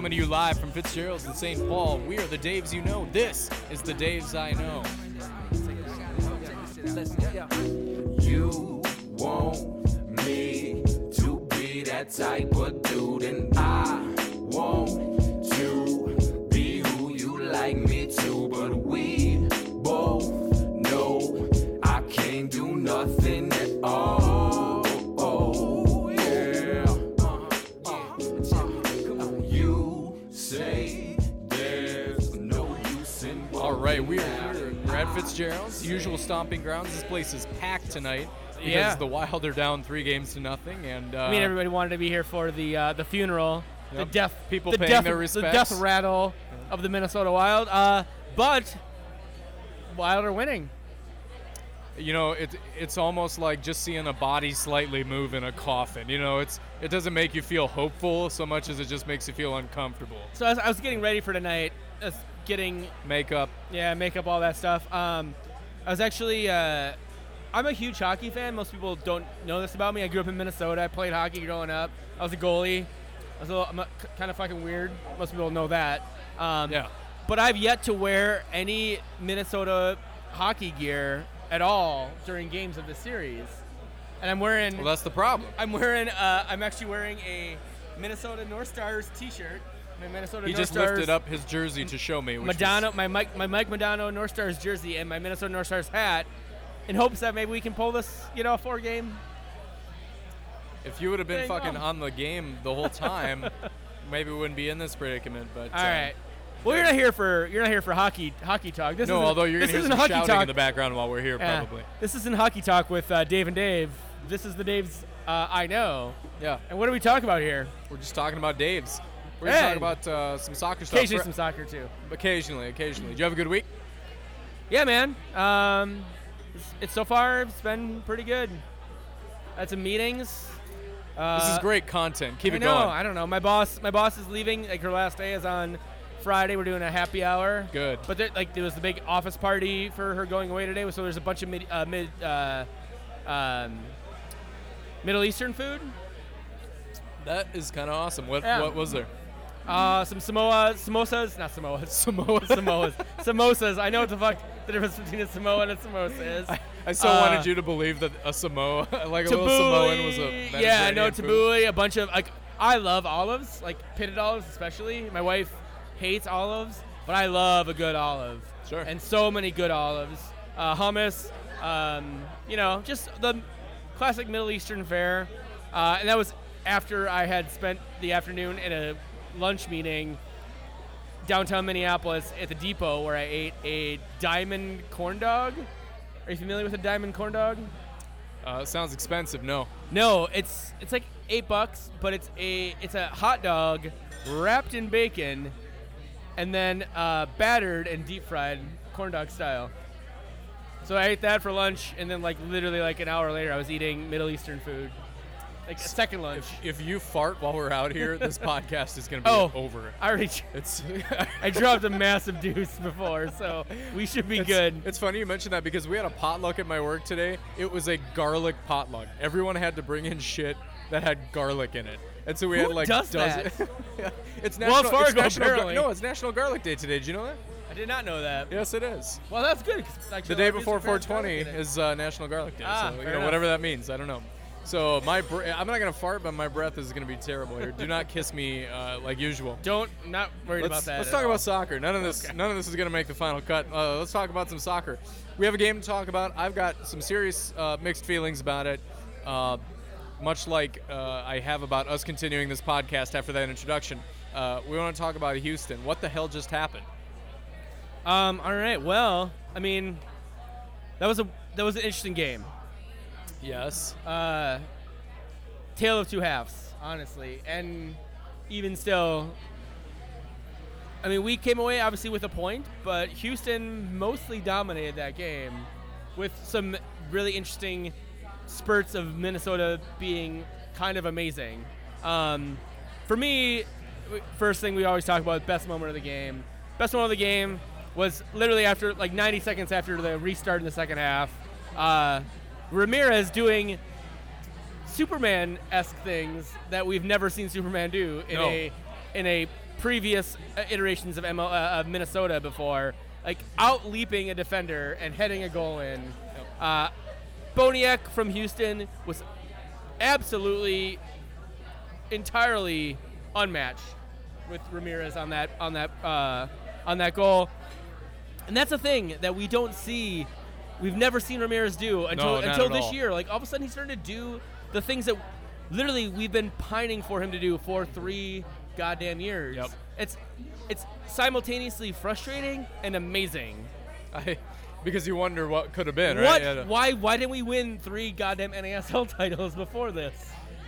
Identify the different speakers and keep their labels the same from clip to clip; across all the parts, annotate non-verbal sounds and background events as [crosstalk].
Speaker 1: Coming to you live from Fitzgerald's in St. Paul. We are the Daves you know. This is the Daves I know.
Speaker 2: You want me to be that type of dude, and I want to be who you like me to.
Speaker 1: Fitzgerald's, usual stomping grounds. This place is packed tonight because
Speaker 3: Yeah.
Speaker 1: the Wild are down three games to nothing, and uh,
Speaker 3: I mean, everybody wanted to be here for the uh, the funeral, the
Speaker 1: Yep.
Speaker 3: death,
Speaker 1: People
Speaker 3: the
Speaker 1: paying
Speaker 3: death,
Speaker 1: their
Speaker 3: the death rattle of the Minnesota Wild. Uh, but Wild are winning.
Speaker 1: you know, it, it's almost like just seeing a body slightly move in a coffin. You know, it's it doesn't make you feel hopeful so much as it just makes you feel uncomfortable.
Speaker 3: So I was, I was getting ready for tonight, getting
Speaker 1: Makeup.
Speaker 3: yeah, makeup, all that stuff. Um, I was actually, uh, I'm a huge hockey fan. Most people don't know this about me. I grew up in Minnesota. I played hockey growing up. I was a goalie. I was a little, I'm kind of fucking weird. Most people know that. Um,
Speaker 1: Yeah.
Speaker 3: But I've yet to wear any Minnesota hockey gear at all during games of the series. And I'm wearing,
Speaker 1: Well, that's the problem.
Speaker 3: I'm wearing, uh, I'm actually wearing a Minnesota North Stars T-shirt. My Minnesota
Speaker 1: He
Speaker 3: North
Speaker 1: just
Speaker 3: Stars
Speaker 1: lifted up his jersey to show me. Which was-
Speaker 3: Modano, my Mike, my Mike Modano North Stars jersey and my Minnesota North Stars hat, in hopes that maybe we can pull this, you know, four game.
Speaker 1: if you would have been fucking on the game the whole time, [laughs] maybe we wouldn't be in this predicament. But
Speaker 3: All
Speaker 1: uh,
Speaker 3: right. Well, you're not here for you're not here for hockey hockey talk. This
Speaker 1: No, although you're gonna hear some
Speaker 3: hockey
Speaker 1: shouting
Speaker 3: talk.
Speaker 1: in the background while we're here,
Speaker 3: Yeah.
Speaker 1: probably.
Speaker 3: This isn't hockey talk with uh, Dave and Dave. This is the Dave's uh, I know.
Speaker 1: Yeah,
Speaker 3: And what do we talk about here?
Speaker 1: we're just talking about Dave's. We're
Speaker 3: Hey.
Speaker 1: talking about uh, some soccer stuff.
Speaker 3: Occasionally some soccer too.
Speaker 1: occasionally, occasionally. Did you have a good week?
Speaker 3: Yeah, man. Um, it's, it's so far it's been pretty good. Had some meetings. Uh,
Speaker 1: This is great content. Keep
Speaker 3: I
Speaker 1: it
Speaker 3: know.
Speaker 1: going.
Speaker 3: I don't know. My boss, my boss is leaving. Like her last day is on Friday. We're doing a happy hour.
Speaker 1: Good.
Speaker 3: But there, like there was the big office party for her going away today. So there's a bunch of mid, uh, mid uh, um, Middle Eastern food.
Speaker 1: That is kind of awesome. What
Speaker 3: Yeah.
Speaker 1: what was there?
Speaker 3: Uh, some Samoa samosas, not Samoas, [laughs] Samoas, Samoas, samosas. I know what the fuck the difference between a Samoa and a samosa is.
Speaker 1: I still
Speaker 3: Uh,
Speaker 1: wanted you to believe that a Samoa, [laughs] like a little Samoan, was a
Speaker 3: yeah, no
Speaker 1: food.
Speaker 3: tabbouleh, a bunch of like I love olives, like pitted olives especially. My wife hates olives, but I love a good olive.
Speaker 1: Sure.
Speaker 3: And so many good olives, uh, hummus, um, you know, just the classic Middle Eastern fare. Uh, and that was after I had spent the afternoon in a lunch meeting downtown Minneapolis at the depot where I ate a diamond corn dog. Are you familiar with a diamond corn dog?
Speaker 1: Uh, sounds expensive. No.
Speaker 3: No, it's it's like eight bucks, but it's a it's a hot dog wrapped in bacon, and then uh, battered and deep fried corn dog style. So I ate that for lunch, and then like literally like an hour later, I was eating Middle Eastern food, like a second lunch.
Speaker 1: If, if you fart while we're out here, this [laughs] podcast is gonna be
Speaker 3: Oh.
Speaker 1: over.
Speaker 3: I already
Speaker 1: It's [laughs]
Speaker 3: I dropped a massive deuce before, so we should be good.
Speaker 1: It's funny you mentioned that because we had a potluck at my work today. It was a garlic potluck. Everyone had to bring in shit that had garlic in it. And so we
Speaker 3: Who
Speaker 1: had like
Speaker 3: does
Speaker 1: dozen-
Speaker 3: that? [laughs]
Speaker 1: Yeah. It's
Speaker 3: Wells
Speaker 1: national, it's
Speaker 3: Fargo,
Speaker 1: national Gar-
Speaker 3: apparently.
Speaker 1: No, it's National Garlic Day today. Did you know that?
Speaker 3: I did not know that.
Speaker 1: Yes, it is.
Speaker 3: Well, that's good. 'cause it's actually
Speaker 1: The
Speaker 3: a
Speaker 1: day
Speaker 3: lot of
Speaker 1: before
Speaker 3: Eastern fans
Speaker 1: 420
Speaker 3: garlic in it.
Speaker 1: is uh, National Garlic Day.
Speaker 3: Ah,
Speaker 1: so, you
Speaker 3: fair
Speaker 1: know,
Speaker 3: enough.
Speaker 1: whatever that means. I don't know. So my br- I'm not gonna fart, but my breath is gonna be terrible here. Do not kiss me uh, like usual.
Speaker 3: Don't not worried
Speaker 1: Let's,
Speaker 3: about that.
Speaker 1: let's talk
Speaker 3: all.
Speaker 1: about soccer. None of this,
Speaker 3: Okay.
Speaker 1: none of this is gonna make the final cut. Uh, let's talk about some soccer. We have a game to talk about. I've got some serious uh, mixed feelings about it. Uh, much like uh, I have about us continuing this podcast after that introduction. Uh, we want to talk about Houston. What the hell just happened?
Speaker 3: Um. All right. Well, I mean, that was a that was an interesting game.
Speaker 1: Yes.
Speaker 3: Uh, tale of two halves, honestly, and even still, I mean, we came away obviously with a point, but Houston mostly dominated that game, with some really interesting spurts of Minnesota being kind of amazing. Um, for me, first thing we always talk about, best moment of the game. Best moment of the game was literally after like 90 seconds after the restart in the second half. Uh, Ramirez doing Superman esque things that we've never seen Superman do in
Speaker 1: No.
Speaker 3: a in a previous uh, iterations of, ML, uh, of Minnesota before, like out leaping a defender and heading a goal in. Uh, Boniek from Houston was absolutely entirely unmatched with Ramirez on that on that uh, on that goal. And that's a thing that we don't see. We've never seen Ramirez do until
Speaker 1: No,
Speaker 3: until this
Speaker 1: all.
Speaker 3: year. Like all of a sudden he's starting to do the things that literally we've been pining for him to do for three goddamn years.
Speaker 1: Yep.
Speaker 3: It's it's simultaneously frustrating and amazing.
Speaker 1: I, because you wonder what could have been,
Speaker 3: What?
Speaker 1: right? Yeah.
Speaker 3: Why? Why didn't we win three goddamn NASL [laughs] titles before this?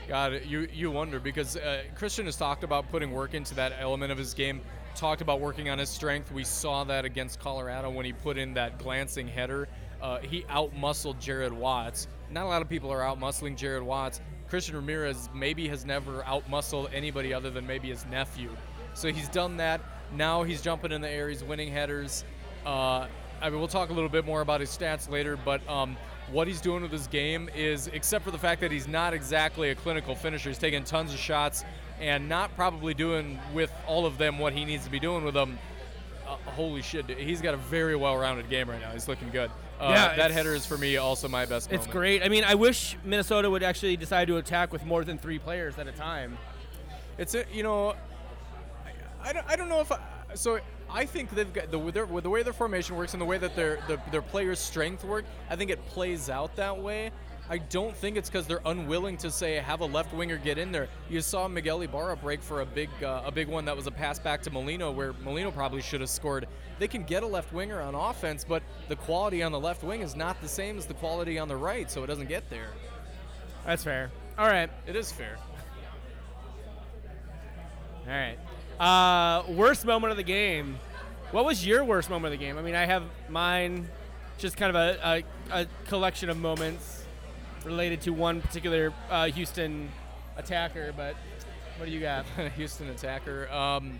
Speaker 1: God, you you wonder because uh, Christian has talked about putting work into that element of his game. Talked about working on his strength. We saw that against Colorado when he put in that glancing header. Uh, he outmuscled Jared Watts. Not a lot of people are outmuscling Jared Watts. Christian Ramirez maybe has never outmuscled anybody other than maybe his nephew. So he's done that. Now he's jumping in the air. He's winning headers. Uh, I mean, we'll talk a little bit more about his stats later, but um, what he's doing with his game is, except for the fact that he's not exactly a clinical finisher, he's taking tons of shots and not probably doing with all of them what he needs to be doing with them. Uh, holy shit, he's got a very well-rounded game right now. He's looking good. Uh,
Speaker 3: Yeah,
Speaker 1: that header is for me also my best.
Speaker 3: It's
Speaker 1: moment.
Speaker 3: great. I mean, I wish Minnesota would actually decide to attack with more than three players at a time.
Speaker 1: It's a, you know, I, I, don't, I don't know if I, so. I think they've got the their, the way their formation works and the way that their the, their players' strength work. I think it plays out that way. I don't think it's because they're unwilling to say have a left winger get in there. You saw Miguel Ibarra break for a big uh, a big one that was a pass back to Molino where Molino probably should have scored. They can get a left winger on offense, but the quality on the left wing is not the same as the quality on the right, so it doesn't get there.
Speaker 3: That's fair. All right.
Speaker 1: It is fair.
Speaker 3: All right. Uh, worst moment of the game. What was your worst moment of the game? I mean, I have mine, just kind of a, a, a collection of moments related to one particular uh, Houston attacker. But what do you got? [laughs]
Speaker 1: Houston attacker. Um,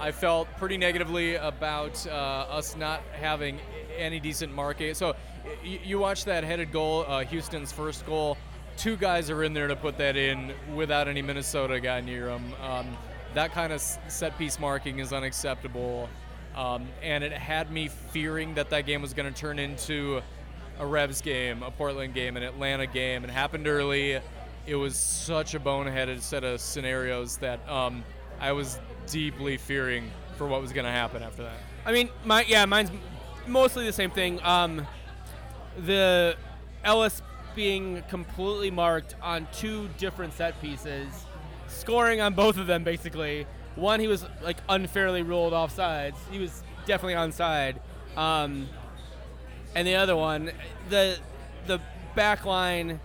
Speaker 1: I felt pretty negatively about uh, us not having any decent marking. So y- you watch that headed goal, uh, Houston's first goal. Two guys are in there to put that in without any Minnesota guy near them. Um, that kind of set piece marking is unacceptable. Um, and it had me fearing that that game was going to turn into a Revs game, a Portland game, an Atlanta game. It happened early. It was such a boneheaded set of scenarios that um, I was deeply fearing for what was going to happen after that.
Speaker 3: I mean, my yeah, mine's mostly the same thing. Um, the Elis being completely marked on two different set pieces, scoring on both of them basically. One, he was like unfairly ruled offsides. He was definitely onside. Um, and the other one, the the back line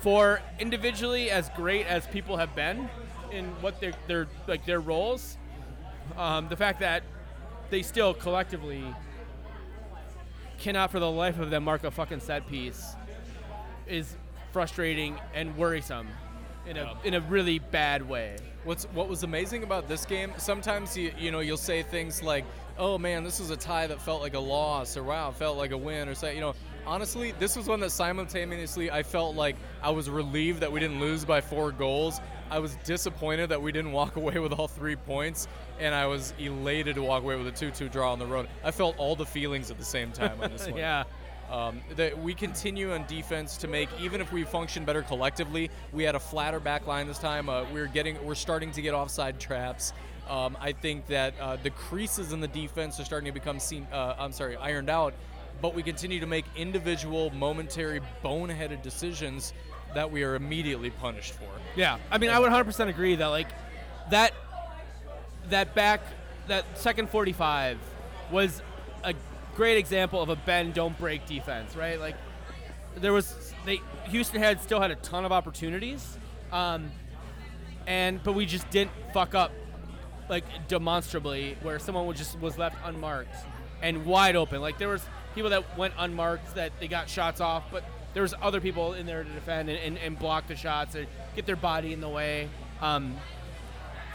Speaker 3: for individually as great as people have been in what their their like their roles, um, the fact that they still collectively cannot for the life of them mark a fucking set piece is frustrating and worrisome in a in a really bad way.
Speaker 1: What's what was amazing about this game? Sometimes you you know you'll say things like, "Oh man, this was a tie that felt like a loss," or "Wow, it felt like a win," or say, you know. Honestly, this was one that simultaneously I felt like I was relieved that we didn't lose by four goals. I was disappointed that we didn't walk [laughs] away with all three points, and I was elated to walk away with a 2-2 draw on the road. I felt all the feelings at the same time on this [laughs] one.
Speaker 3: Yeah.
Speaker 1: Um, that we continue on defense to make even if we function better collectively. We had a flatter back line this time. Uh, we're getting we're starting to get offside traps. Um, I think that uh, the creases in the defense are starting to become seen. Uh, I'm sorry, ironed out. But we continue to make individual, momentary, boneheaded decisions that we are immediately punished for.
Speaker 3: Yeah, I mean, I would 100% agree that like that that back that second 45 was a great example of a bend don't break defense, right? Like there was they Houston had still had a ton of opportunities, um, and but we just didn't fuck up like demonstrably where someone was just was left unmarked and wide open. Like there was people that went unmarked that they got shots off, but there was other people in there to defend and, and, and block the shots and get their body in the way. Um,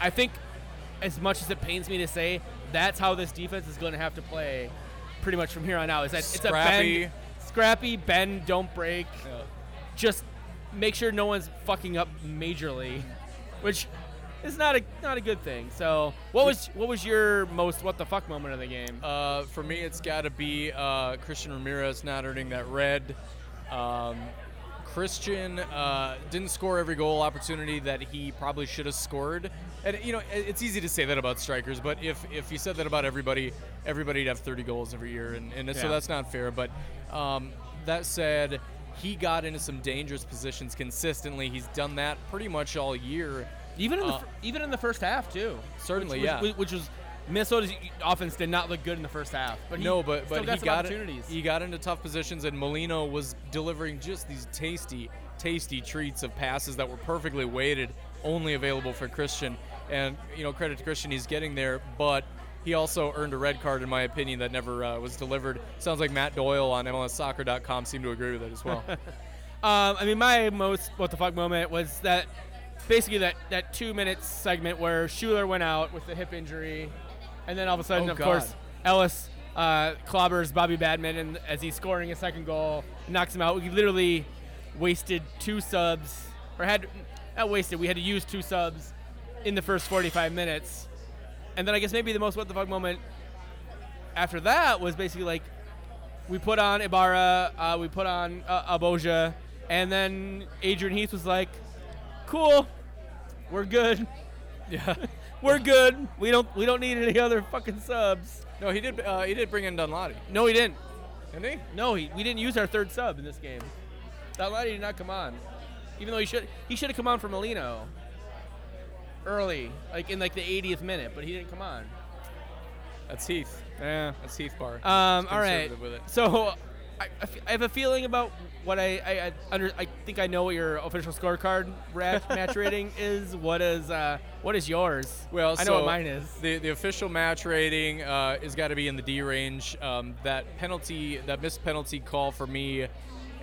Speaker 3: I think as much as it pains me to say, that's how this defense is going to have to play pretty much from here on out. Is that it's a bend, scrappy, bend, don't break. Just make sure no one's fucking up majorly, which is not a not a good thing. So, what was what was your most what the fuck moment of the game?
Speaker 1: Uh, for me, it's got to be uh, Christian Ramirez not earning that red. Um, Christian uh, didn't score every goal opportunity that he probably should have scored. And you know, it's easy to say that about strikers, but if if you said that about everybody, everybody'd have 30 goals every year, and, and so
Speaker 3: Yeah.
Speaker 1: that's not fair. But um, that said, he got into some dangerous positions consistently. He's done that pretty much all year.
Speaker 3: Even in the
Speaker 1: uh,
Speaker 3: fir- even in the first half too.
Speaker 1: Certainly,
Speaker 3: which,
Speaker 1: yeah.
Speaker 3: Which, which was Minnesota's offense did not look good in the first half. But he
Speaker 1: no, but but
Speaker 3: got
Speaker 1: he got
Speaker 3: opportunities.
Speaker 1: he got into tough positions, and Molino was delivering just these tasty, tasty treats of passes that were perfectly weighted, only available for Christian. And you know, credit to Christian, he's getting there, but he also earned a red card, in my opinion, that never uh, was delivered. Sounds like Matt Doyle on MLSsoccer.com seemed to agree with it as well. [laughs]
Speaker 3: Um, I mean, my most what the fuck moment was that basically that, that two minute segment where Schüller went out with the hip injury, and then all of a sudden,
Speaker 1: Oh,
Speaker 3: of
Speaker 1: God.
Speaker 3: course, Elis uh, clobbers Bobby Badman, and as he's scoring a second goal, knocks him out. We literally wasted two subs, or had not wasted. We had to use two subs in the first 45 minutes, and then I guess maybe the most what the fuck moment after that was basically like we put on Ibarra, uh, we put on uh, Alvbåge, and then Adrian Heath was like, "Cool, we're good,
Speaker 1: yeah. [laughs]
Speaker 3: we're good. We don't we don't need any other fucking subs."
Speaker 1: No, he did. Uh, he did bring in Danladi,
Speaker 3: No, he didn't.
Speaker 1: didn't he?
Speaker 3: No, he, we didn't use our third sub in this game. Danladi did not come on, even though he should he should have come on for Molino early, like in like the 80th minute, but he didn't come on.
Speaker 1: That's Heath.
Speaker 3: Yeah.
Speaker 1: That's Heath Bar.
Speaker 3: Um, all right.
Speaker 1: conservative with it.
Speaker 3: So I, I have a feeling about what I I, I, under, I think I know what your official scorecard rat, match rating [laughs] is. What is uh what is yours?
Speaker 1: Well,
Speaker 3: I know what mine is.
Speaker 1: The the official match rating uh, is got to be in the D range. Um, that penalty, that missed penalty call for me,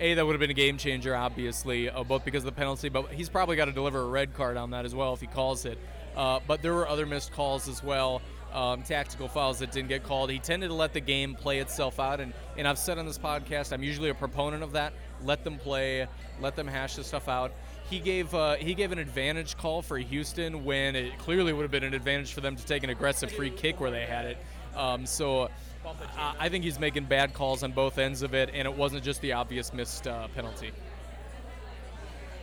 Speaker 1: a that would have been a game changer, obviously, uh, both because of the penalty, but he's probably got to deliver a red card on that as well if he calls it. Uh, but there were other missed calls as well. Um, tactical fouls that didn't get called. He tended to let the game play itself out, and, and I've said on this podcast, I'm usually a proponent of that. Let them play, let them hash the stuff out. He gave uh, he gave an advantage call for Houston when it clearly would have been an advantage for them to take an aggressive free kick where they had it. Um, so I I think he's making bad calls on both ends of it, and it wasn't just the obvious missed uh, penalty.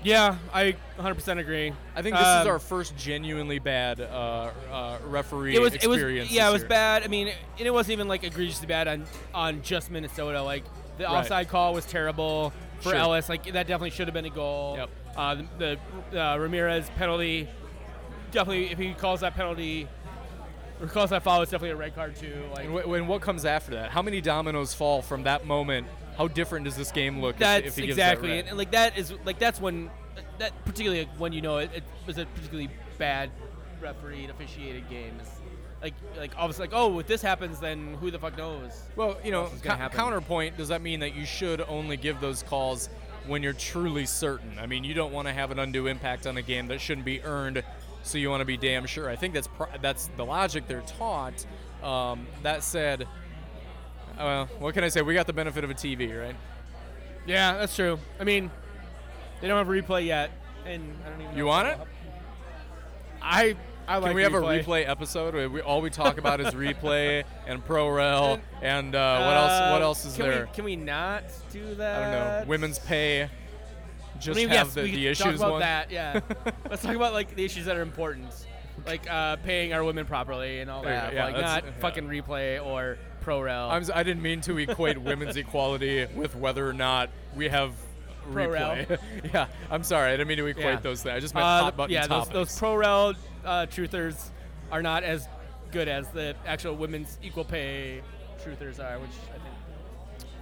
Speaker 3: Yeah, I 100% agree.
Speaker 1: I think this is
Speaker 3: Um,
Speaker 1: our first genuinely bad uh, uh, referee
Speaker 3: it was it was
Speaker 1: experience.
Speaker 3: yeah it was
Speaker 1: year.
Speaker 3: bad. I mean, and it wasn't even like egregiously bad on on just Minnesota. Like the
Speaker 1: Right.
Speaker 3: offside call was terrible for
Speaker 1: Sure.
Speaker 3: Elis. Like that definitely should have been a goal.
Speaker 1: Yep.
Speaker 3: Uh, the the uh, Ramirez penalty definitely if he calls that penalty or calls that foul, it's definitely a red card too. Like
Speaker 1: And what comes after that? How many dominoes fall from that moment? How different does this game look? if-
Speaker 3: that's
Speaker 1: if, he gives
Speaker 3: exactly
Speaker 1: that
Speaker 3: and, and, like that is like that's when that particularly when you know it, it was a particularly bad refereed officiated game. It's like like obviously like oh if this happens then who the fuck knows.
Speaker 1: Well, you know,
Speaker 3: else is gonna
Speaker 1: co-
Speaker 3: happen?
Speaker 1: counterpoint, does that mean that you should only give those calls when you're truly certain? I mean, you don't want to have an undue impact on a game that shouldn't be earned, so you want to be damn sure. I think that's pr- that's the logic they're taught. Um, that said, well, what can I say? We got the benefit of a TV, right?
Speaker 3: Yeah, that's true. I mean, they don't have a replay yet, and I don't even.
Speaker 1: You want it?
Speaker 3: I I like.
Speaker 1: Can we have a replay episode? We, all we talk about is replay [laughs] and pro rel and uh, what else? What
Speaker 3: Uh,
Speaker 1: else is
Speaker 3: can
Speaker 1: there?
Speaker 3: We, can we not do that?
Speaker 1: I don't know. Women's pay.
Speaker 3: I
Speaker 1: Just
Speaker 3: mean,
Speaker 1: have
Speaker 3: yes,
Speaker 1: the,
Speaker 3: we
Speaker 1: the
Speaker 3: can
Speaker 1: issues
Speaker 3: talk about
Speaker 1: one.
Speaker 3: that. Yeah, [laughs] let's talk about like the issues that are important, like uh, paying our women properly and all
Speaker 1: There
Speaker 3: that.
Speaker 1: Yeah,
Speaker 3: like not
Speaker 1: yeah.
Speaker 3: fucking replay or pro rel.
Speaker 1: I'm, s- I didn't mean to equate women's equality with whether or not we have
Speaker 3: Pro rel.
Speaker 1: replay. [laughs] yeah, I'm sorry. I didn't mean to equate
Speaker 3: Yeah.
Speaker 1: those things. I just meant
Speaker 3: Uh,
Speaker 1: hot button
Speaker 3: yeah, those,
Speaker 1: topics.
Speaker 3: those pro rel uh, truthers are not as good as the actual women's equal pay truthers are, which I think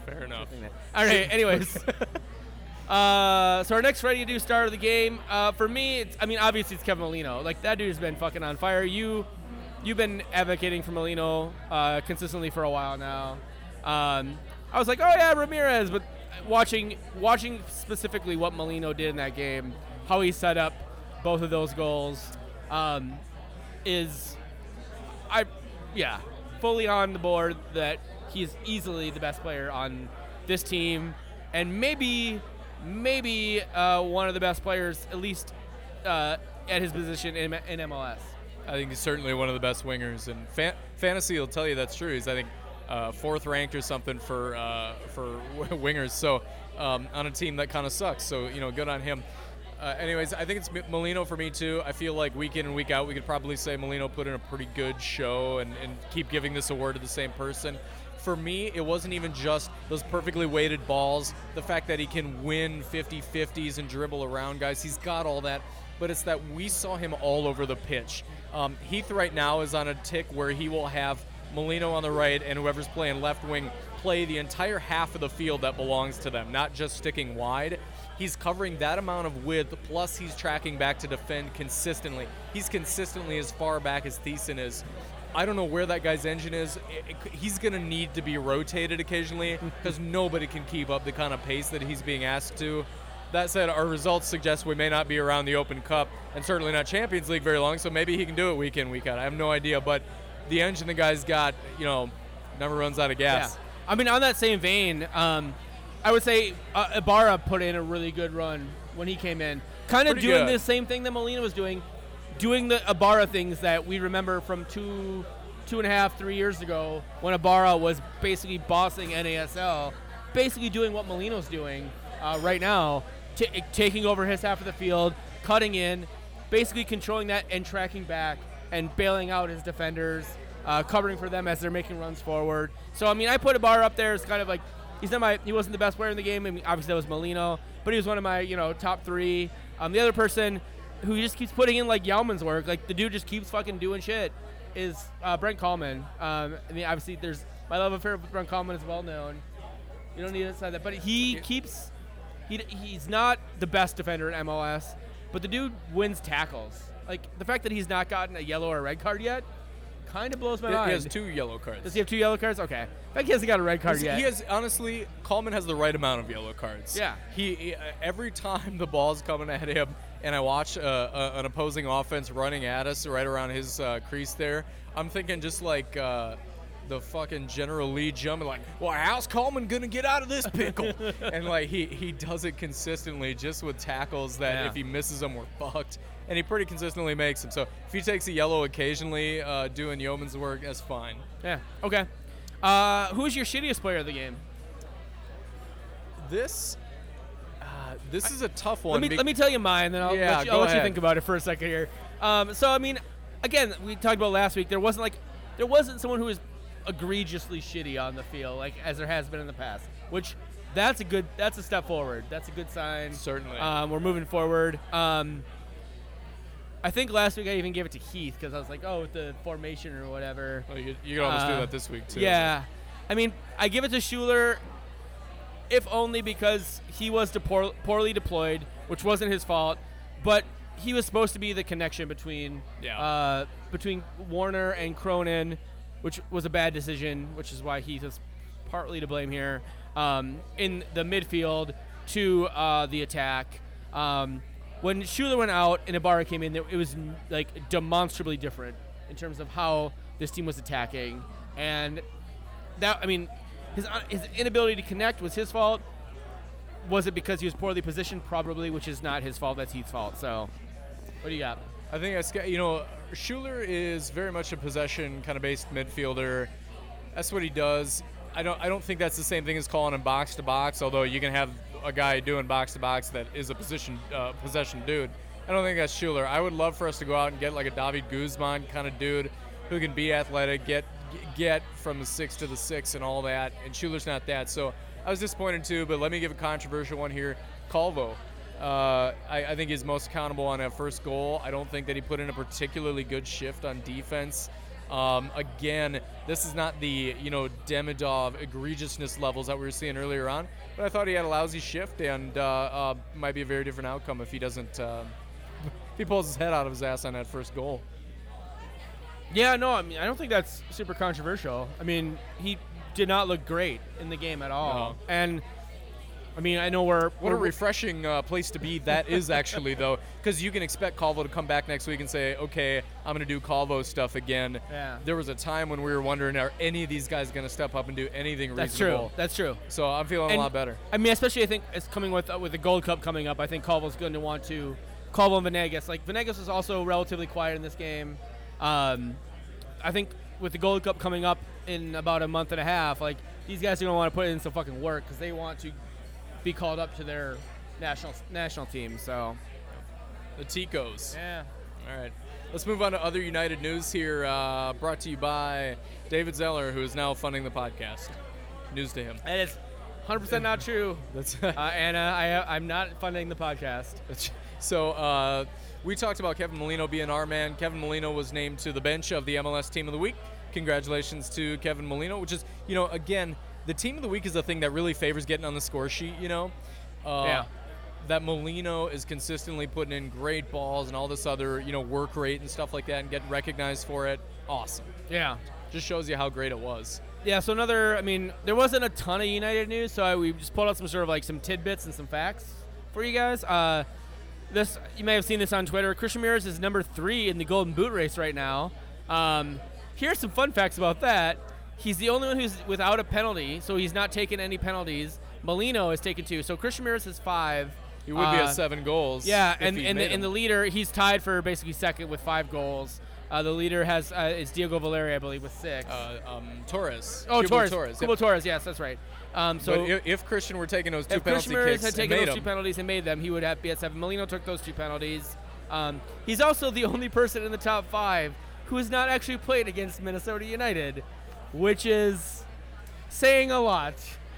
Speaker 1: Fair enough.
Speaker 3: All right. Anyways, [laughs] [laughs] uh, so our next ready to do start of the game. Uh, for me, it's, I mean, obviously it's Kevin Molino. Like that dude's been fucking on fire. You, you've been advocating for Molino uh, consistently for a while now. Um, I was like, oh yeah, Ramirez, but watching watching specifically what Molino did in that game, how he set up both of those goals, um, is I, yeah, fully on the board that he's easily the best player on this team, and maybe maybe uh, one of the best players, at least uh, at his position in, in MLS.
Speaker 1: I think he's certainly one of the best wingers, and fa- fantasy will tell you that's true. He's I think uh, fourth ranked or something for uh, for [laughs] wingers. So um, on a team that kind of sucks. So you know, good on him. Uh, anyways, I think it's Molino for me too. I feel like week in and week out, we could probably say Molino put in a pretty good show and, and keep giving this award to the same person. For me, it wasn't even just those perfectly weighted balls, the fact that he can win 50 50s and dribble around guys. He's got all that, but it's that we saw him all over the pitch. Um, Heath right now is on a tick where he will have Molino on the right and whoever's playing left wing play the entire half of the field that belongs to them, not just sticking wide. He's covering that amount of width, plus he's tracking back to defend consistently. He's consistently as far back as Thiesson is. I don't know where that guy's engine is. It- it- he's going to need to be rotated occasionally because [laughs] nobody can keep up the kind of pace that he's being asked to. That said, our results suggest we may not be around the Open Cup and certainly not Champions League very long, so maybe he can do it week in, week out. I have no idea, but the engine the guy's got, you know, never runs out of gas.
Speaker 3: Yeah. I mean, on that same vein, um, I would say uh, Ibarra put in a really good run when he came in. Kind of doing
Speaker 1: good.
Speaker 3: the same thing that Molino was doing, doing the Ibarra things that we remember from two, two and a half, three years ago when Ibarra was basically bossing NASL, basically doing what Molino's doing uh, right now, ta taking over his half of the field, cutting in, basically controlling that and tracking back and bailing out his defenders, uh, covering for them as they're making runs forward. So I mean, I put Ibarra up there It's kind of like he's not my he wasn't the best player in the game. I mean, obviously that was Molino, but he was one of my you know top three. Um, the other person who just keeps putting in like Yalman's work, like the dude just keeps fucking doing shit, is uh, Brent Kallman. Um, I mean, obviously there's my love affair with Brent Kallman is well known. You don't need to say that, but he keeps he, he's not the best defender in MLS, but the dude wins tackles. Like the fact that he's not gotten a yellow or a red card yet, kind of blows my
Speaker 1: He-
Speaker 3: mind.
Speaker 1: He has two yellow cards.
Speaker 3: Does he have two yellow cards? Okay. In fact, he hasn't got a red card
Speaker 1: He's-
Speaker 3: yet.
Speaker 1: He has honestly, Kallman has the right amount of yellow cards.
Speaker 3: Yeah.
Speaker 1: He, he- uh, every time the ball's coming at him, and I watch uh, uh, an opposing offense running at us right around his uh, crease there, I'm thinking just like. The fucking General Lee jumping like, well, how's Kallman gonna get out of this pickle? [laughs] and like he he does it consistently, just with tackles that
Speaker 3: Yeah.
Speaker 1: if he misses them, we're fucked. And he pretty consistently makes them. So if he takes a yellow occasionally, uh, doing yeoman's work, that's fine.
Speaker 3: yeah. Okay. Uh, who's your shittiest player of the game?
Speaker 1: This, uh, this is a tough one.
Speaker 3: Let me let me tell you mine, then I'll
Speaker 1: Yeah,
Speaker 3: let, you, I'll let you think about it for a second here. Um, so I mean, again, we talked about last week. There wasn't like there wasn't someone who was egregiously shitty on the field like as there has been in the past, which that's a good that's a step forward. That's a good sign.
Speaker 1: Certainly.
Speaker 3: Um, we're moving forward. Um, I think last week I even gave it to Heath because I was like, oh, with the formation or whatever.
Speaker 1: Well, you, you can almost do
Speaker 3: Uh,
Speaker 1: that this week too.
Speaker 3: Yeah, I mean, I give it to Schüller, if only because he was de- poor, poorly deployed, which wasn't his fault, but he was supposed to be the connection between
Speaker 1: Yeah.
Speaker 3: uh, between Warner and Cronin, which was a bad decision, which is why Heath is partly to blame here. Um, in the midfield to uh, the attack. Um, when Schüller went out and Ibarra came in, it was like demonstrably different in terms of how this team was attacking, and that I mean, his uh, his inability to connect was his fault. Was it because he was poorly positioned? Probably, which is not his fault. That's Heath's fault. So, what do you got?
Speaker 1: I think that's you know Schüller is very much a possession kind of based midfielder. That's what he does. I don't I don't think that's the same thing as calling him box to box. Although you can have a guy doing box to box that is a position uh, possession dude. I don't think that's Schüller. I would love for us to go out and get like a David Guzman kind of dude who can be athletic, get get from the six to the six and all that. And Schüller's not that. So I was disappointed too. But let me give a controversial one here. Calvo. Uh, I, I think he's most accountable on that first goal. I don't think that he put in a particularly good shift on defense. Um, again, this is not the you know Demidov egregiousness levels that we were seeing earlier on, but I thought he had a lousy shift and uh, uh, might be a very different outcome if he doesn't um if he pulls his head out of his ass on that first goal.
Speaker 3: Yeah, no, I mean, I don't think that's super controversial. I mean, he did not look great in the game at all.
Speaker 1: No.
Speaker 3: And I mean, I know we're
Speaker 1: What a
Speaker 3: we're-
Speaker 1: refreshing uh, place to be that is actually though, because you can expect Calvo to come back next week and say, "Okay, I'm going to do Calvo stuff again."
Speaker 3: Yeah.
Speaker 1: There was a time when we were wondering, are any of these guys going to step up and do anything
Speaker 3: That's
Speaker 1: reasonable?
Speaker 3: true. That's true.
Speaker 1: So I'm feeling
Speaker 3: And-
Speaker 1: a lot better.
Speaker 3: I mean, especially I think it's coming with uh, with the Gold Cup coming up. I think Calvo's going to want to Calvo and Venegas. Like Venegas was also relatively quiet in this game. Um, I think with the Gold Cup coming up in about a month and a half, like these guys are going to want to put in some fucking work because they want to be called up to their national national team. So
Speaker 1: The Ticos.
Speaker 3: yeah.
Speaker 1: All right. Let's move on to other United news here, uh, brought to you by David Zeller, who is now funding the podcast. News to him.
Speaker 3: That is 100% not [laughs] true.
Speaker 1: That's
Speaker 3: Uh, Anna, I, I'm not funding the podcast. [laughs]
Speaker 1: so. Uh, we talked about Kevin Molino being our man. Kevin Molino was named to the bench of the MLS Team of the Week. Congratulations to Kevin Molino, which is, you know, again, the Team of the Week is the thing that really favors getting on the score sheet. You know. Uh,
Speaker 3: Yeah.
Speaker 1: That Molino is consistently putting in great balls and all this other, you know, work rate and stuff like that, and getting recognized for it. Awesome.
Speaker 3: Yeah.
Speaker 1: Just shows you how great it was.
Speaker 3: Yeah, so another, I mean, there wasn't a ton of United news, so I, we just pulled out some sort of like some tidbits and some facts for you guys. Uh, this you may have seen this on Twitter. Christian Ramirez is number three in the Golden Boot race right now. Um, here's some fun facts about that. He's the only one who's without a penalty, so he's not taken any penalties. Molino has taken two, so Christian Ramirez has five.
Speaker 1: He would be
Speaker 3: Uh,
Speaker 1: at seven goals.
Speaker 3: yeah, and and the, and the leader, he's tied for basically second with five goals. Uh, the leader has uh, is Diego Valeri, I believe, with six.
Speaker 1: uh, um, Torres.
Speaker 3: oh,
Speaker 1: Cubo
Speaker 3: Torres,
Speaker 1: Torres.
Speaker 3: Cubo
Speaker 1: yep.
Speaker 3: Torres, yes, that's right. Um, so
Speaker 1: if, if Christian were taking those two
Speaker 3: if
Speaker 1: penalty
Speaker 3: Christian
Speaker 1: kicks
Speaker 3: had taken those two penalties and made them, he would have be at seven. Molino took those two penalties. Um, he's also the only person in the top five who has not actually played against Minnesota United, which is saying a lot.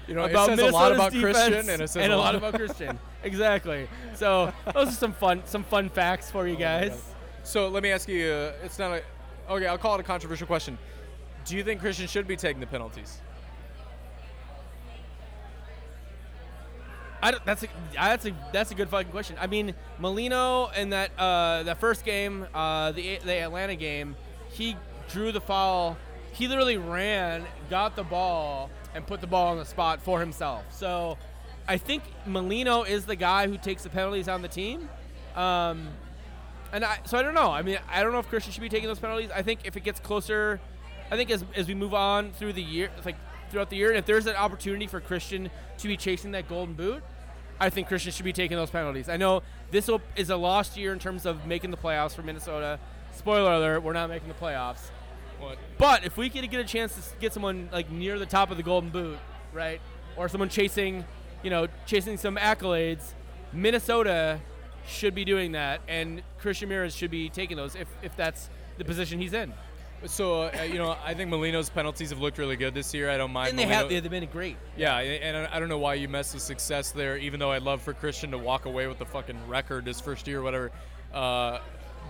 Speaker 1: You know, it
Speaker 3: about
Speaker 1: says a lot about Christian and it says
Speaker 3: and
Speaker 1: a lot
Speaker 3: about [laughs] Christian. exactly. So those are some fun, some fun facts for you guys.
Speaker 1: so let me ask you. Uh, it's not a. Okay, I'll call it a controversial question. Do you think Christian should be taking the penalties?
Speaker 3: I don't, that's a that's a that's a good fucking question. I mean, Molino in that uh, that first game, uh, the the Atlanta game, he drew the foul. He literally ran, got the ball, and put the ball on the spot for himself. So, I think Molino is the guy who takes the penalties on the team. Um, and I, so I don't know. I mean, I don't know if Christian should be taking those penalties. I think if it gets closer, I think as, as we move on through the year, like throughout the year, and if there's an opportunity for Christian to be chasing that golden boot, I think Christian should be taking those penalties. I know this is a lost year in terms of making the playoffs for Minnesota. Spoiler alert: we're not making the playoffs.
Speaker 1: What?
Speaker 3: But if we could get a chance to get someone like near the top of the golden boot, right, or someone chasing, you know, chasing some accolades, Minnesota should be doing that, and Christian Ramirez should be taking those if, if that's the position he's in.
Speaker 1: So uh, you know, I think Molino's penalties have looked really good this year. I don't mind.
Speaker 3: And they
Speaker 1: Molino-
Speaker 3: have they've been great.
Speaker 1: Yeah, and I- don't know why you messed with success there. Even though I'd love for Christian to walk away with the fucking record his first year, or whatever. Uh,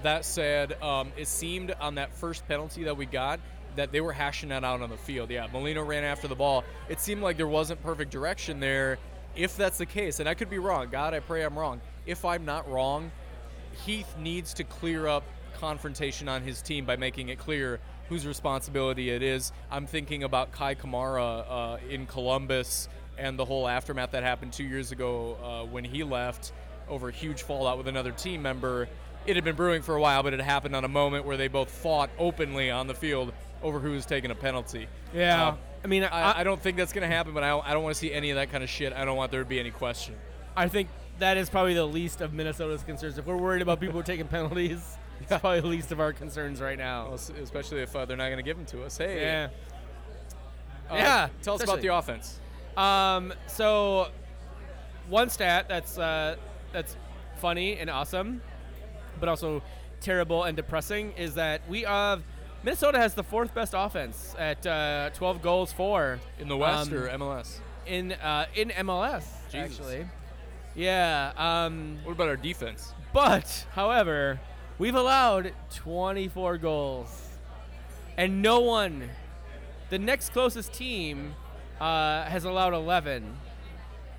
Speaker 1: that said, um, it seemed on that first penalty that we got that they were hashing that out on the field. Yeah, Molino ran after the ball. It seemed like there wasn't perfect direction there. If that's the case, and I could be wrong, God, I pray I'm wrong. If I'm not wrong, Heath needs to clear up confrontation on his team by making it clear whose responsibility it is. I'm thinking about Kei Kamara uh, in Columbus and the whole aftermath that happened two years ago uh, when he left over a huge fallout with another team member. It had been brewing for a while, but it happened on a moment where they both fought openly on the field over who was taking a penalty.
Speaker 3: Yeah.
Speaker 1: Uh,
Speaker 3: I mean,
Speaker 1: I,
Speaker 3: I,
Speaker 1: I don't think that's going to happen, but I don't, I don't want to see any of that kind of shit. I don't want there to be any question.
Speaker 3: I think that is probably the least of Minnesota's concerns. If we're worried about people [laughs] taking penalties, it's probably the least of our concerns right now.
Speaker 1: Well, Especially if uh, they're not going to give them to us. Hey,
Speaker 3: Yeah.
Speaker 1: uh,
Speaker 3: Yeah,
Speaker 1: Tell us about the offense.
Speaker 3: Um, so one stat that's uh, that's funny and awesome, but also terrible and depressing is that we have Minnesota has the fourth best offense at uh, 12 goals for
Speaker 1: In the West
Speaker 3: um,
Speaker 1: or MLS?
Speaker 3: in uh, in MLS
Speaker 1: Jesus.
Speaker 3: actually. Yeah. Um,
Speaker 1: What about our defense?
Speaker 3: but however, we've allowed 24 goals, and no one, the next closest team, uh, has allowed 11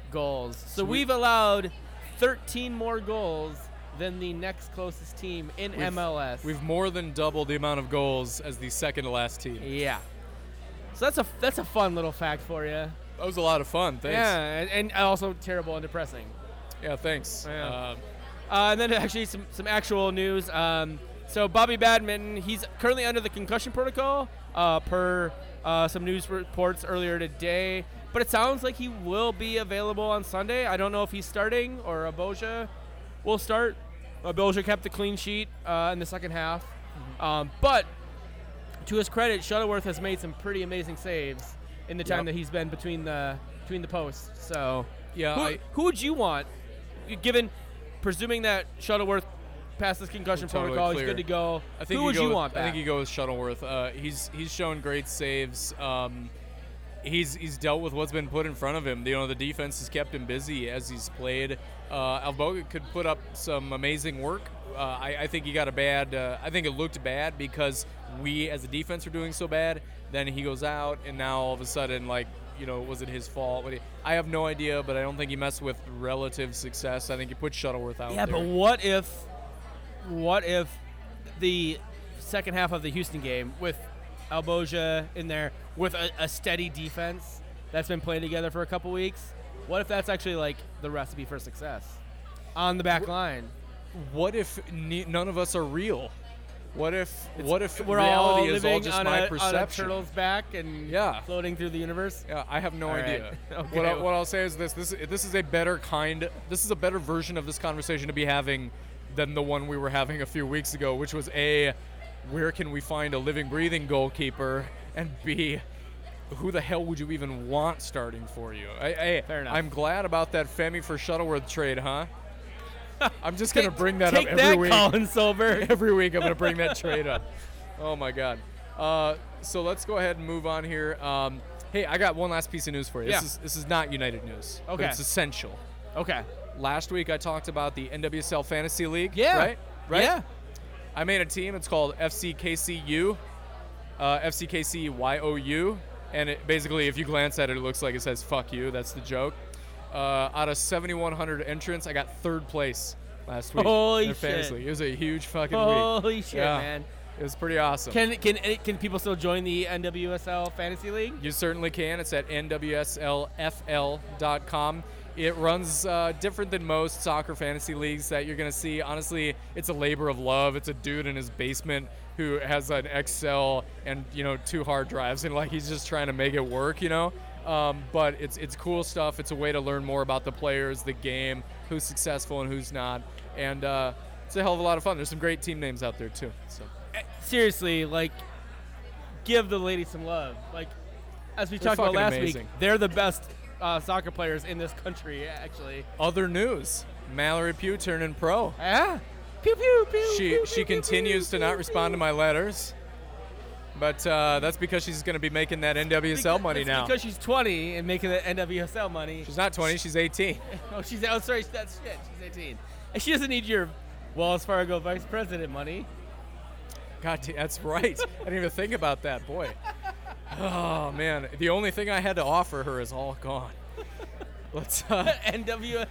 Speaker 3: goals. So
Speaker 1: we-
Speaker 3: we've allowed 13 more goals than the next closest team in
Speaker 1: We've-
Speaker 3: MLS.
Speaker 1: We've more than doubled the amount of goals as the second to last team.
Speaker 3: yeah. So that's a that's a fun little fact for you.
Speaker 1: That was a lot of fun. Thanks.
Speaker 3: Yeah, and, and also terrible and depressing.
Speaker 1: Yeah, thanks.
Speaker 3: Yeah.
Speaker 1: Uh,
Speaker 3: Uh, and then actually some, some actual news. Um, so Bobby Badminton, he's currently under the concussion protocol uh, per uh, some news reports earlier today. But it sounds like he will be available on Sunday. I don't know if he's starting or Alvbåge will start. Alvbåge kept the clean sheet uh, in the second half. Um, but to his credit, Shuttleworth has made some pretty amazing saves in the time
Speaker 1: Yep.
Speaker 3: that he's been between the between the posts. So
Speaker 1: Yeah,
Speaker 3: who,
Speaker 1: I-
Speaker 3: who would you want, given presuming that Shuttleworth passes concussion
Speaker 1: Totally
Speaker 3: protocol, he's good to go?
Speaker 1: I think
Speaker 3: who would
Speaker 1: go
Speaker 3: you
Speaker 1: with-
Speaker 3: want
Speaker 1: I think you go with Shuttleworth. Uh, he's he's shown great saves. Um, he's he's dealt with what's been put in front of him. You know, the defense has kept him busy as he's played. Uh, Alvbåge could put up some amazing work. Uh, I, I think he got a bad. Uh, I think it looked bad because we as a defense were doing so bad. Then he goes out, and now all of a sudden, like you know, was it his fault? I have no idea, but I don't think he messed with relative success. I think he put Shuttleworth out
Speaker 3: yeah,
Speaker 1: there.
Speaker 3: but what if, what if the second half of the Houston game with Alvbåge in there with a, a steady defense that's been playing together for a couple weeks? What if that's actually like the recipe for success on the back line?
Speaker 1: what if ne- none of us are real? What if what if
Speaker 3: We're
Speaker 1: reality
Speaker 3: all
Speaker 1: is all just my
Speaker 3: a, on a
Speaker 1: perception?
Speaker 3: turtle's back and
Speaker 1: Yeah.
Speaker 3: floating through the universe.
Speaker 1: Yeah, I have no
Speaker 3: All right.
Speaker 1: idea. [laughs]
Speaker 3: Okay.
Speaker 1: What, I, what I'll say is this: this this is a better kind. This is a better version of this conversation to be having than the one we were having a few weeks ago, which was a where can we find a living, breathing goalkeeper, and b who the hell would you even want starting for you? I, I,
Speaker 3: Fair enough.
Speaker 1: I'm glad about that Femi for Shuttleworth trade, huh? I'm just gonna [laughs]
Speaker 3: Take-
Speaker 1: bring that up every
Speaker 3: that,
Speaker 1: week.
Speaker 3: Colin Silver. [laughs]
Speaker 1: Every week I'm going to bring that [laughs] trade up. Oh my God. Uh, so let's go ahead and move on here. Um, hey, I got one last piece of news for you.
Speaker 3: Yeah.
Speaker 1: This is this is not United news.
Speaker 3: Okay.
Speaker 1: it's essential.
Speaker 3: okay.
Speaker 1: Last week I talked about the NWSL Fantasy League.
Speaker 3: Yeah.
Speaker 1: Right. Right.
Speaker 3: Yeah.
Speaker 1: I made a team. It's called FCKCU, uh, FCKCYOU, and it, basically, if you glance at it, it looks like it says "fuck you." That's the joke. Uh, out of 7,100 entrants, I got third place last week.
Speaker 3: Holy
Speaker 1: their fantasy
Speaker 3: shit.
Speaker 1: It was a huge fucking week.
Speaker 3: Holy shit,
Speaker 1: Yeah.
Speaker 3: man.
Speaker 1: It was pretty awesome.
Speaker 3: Can can eh, can people still join the NWSL Fantasy League?
Speaker 1: You certainly can. It's at nwslfl.com. It runs uh, different than most soccer fantasy leagues that you're going to see. Honestly, it's a labor of love. It's a dude in his basement who has an Excel and you know two hard drives, and like he's just trying to make it work, you know. Um, but it's it's cool stuff. It's a way to learn more about the players, the game, who's successful and who's not, and uh, it's a hell of a lot of fun. There's some great team names out there too. So
Speaker 3: Eh, Seriously, like, give the ladies some love. Like, as we
Speaker 1: They're
Speaker 3: talked about last
Speaker 1: amazing.
Speaker 3: week, they're the best uh, soccer players in this country. Actually,
Speaker 1: other news: Mallory Pugh turning pro.
Speaker 3: yeah. Pew pew pew.
Speaker 1: she
Speaker 3: pew,
Speaker 1: she
Speaker 3: pew,
Speaker 1: continues
Speaker 3: pew,
Speaker 1: to not respond to my letters. But uh, that's because she's going to be making that NWSL
Speaker 3: Because-
Speaker 1: money now.
Speaker 3: Because she's 20 and making the NWSL money.
Speaker 1: She's not 20, she's 18. [laughs]
Speaker 3: oh, she's oh sorry, that's shit. She's 18, and she doesn't need your Wells Fargo vice president money.
Speaker 1: God, that's right. I didn't even think about that, boy. [laughs] Oh man, the only thing I had to offer her is all gone. [laughs] Let's uh,
Speaker 3: NW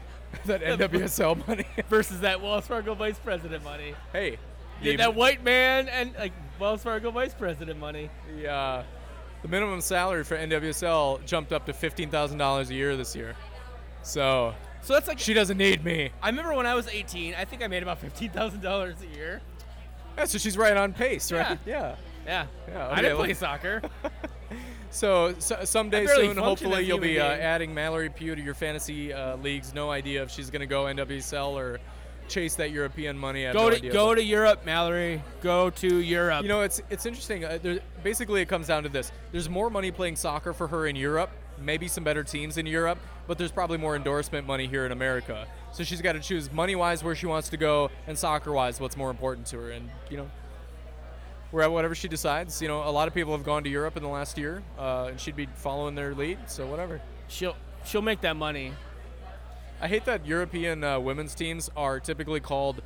Speaker 1: that NWSL [laughs] money. [laughs]
Speaker 3: versus that Wells Fargo vice president money.
Speaker 1: hey,
Speaker 3: Yeah,
Speaker 1: the,
Speaker 3: that white man and like Wells Fargo vice president money.
Speaker 1: uh, the minimum salary for NWSL jumped up to fifteen thousand dollars a year this year. So
Speaker 3: So that's like
Speaker 1: she doesn't need me.
Speaker 3: I remember when I was 18, I think I made about fifteen thousand dollars a year.
Speaker 1: Yeah, so she's right on pace, right? Yeah.
Speaker 3: Yeah.
Speaker 1: Yeah,
Speaker 3: I
Speaker 1: okay,
Speaker 3: didn't play soccer. [laughs]
Speaker 1: So, so someday soon, hopefully, you'll be uh, adding Mallory Pugh to your fantasy uh, leagues. No idea if she's going to go NWSL or chase that European money. I
Speaker 3: go
Speaker 1: no
Speaker 3: to go to Europe, Mallory. Go to Europe.
Speaker 1: You know, it's it's interesting. Uh, there, basically, it comes down to this: there's more money playing soccer for her in Europe, maybe some better teams in Europe, but there's probably more endorsement money here in America. So she's got to choose money-wise where she wants to go, and soccer-wise what's more important to her. And you know, where whatever she decides. You know, a lot of people have gone to Europe in the last year, uh, and she'd be following their lead. So whatever.
Speaker 3: she'll she'll make that money.
Speaker 1: I hate that European uh, women's teams are typically called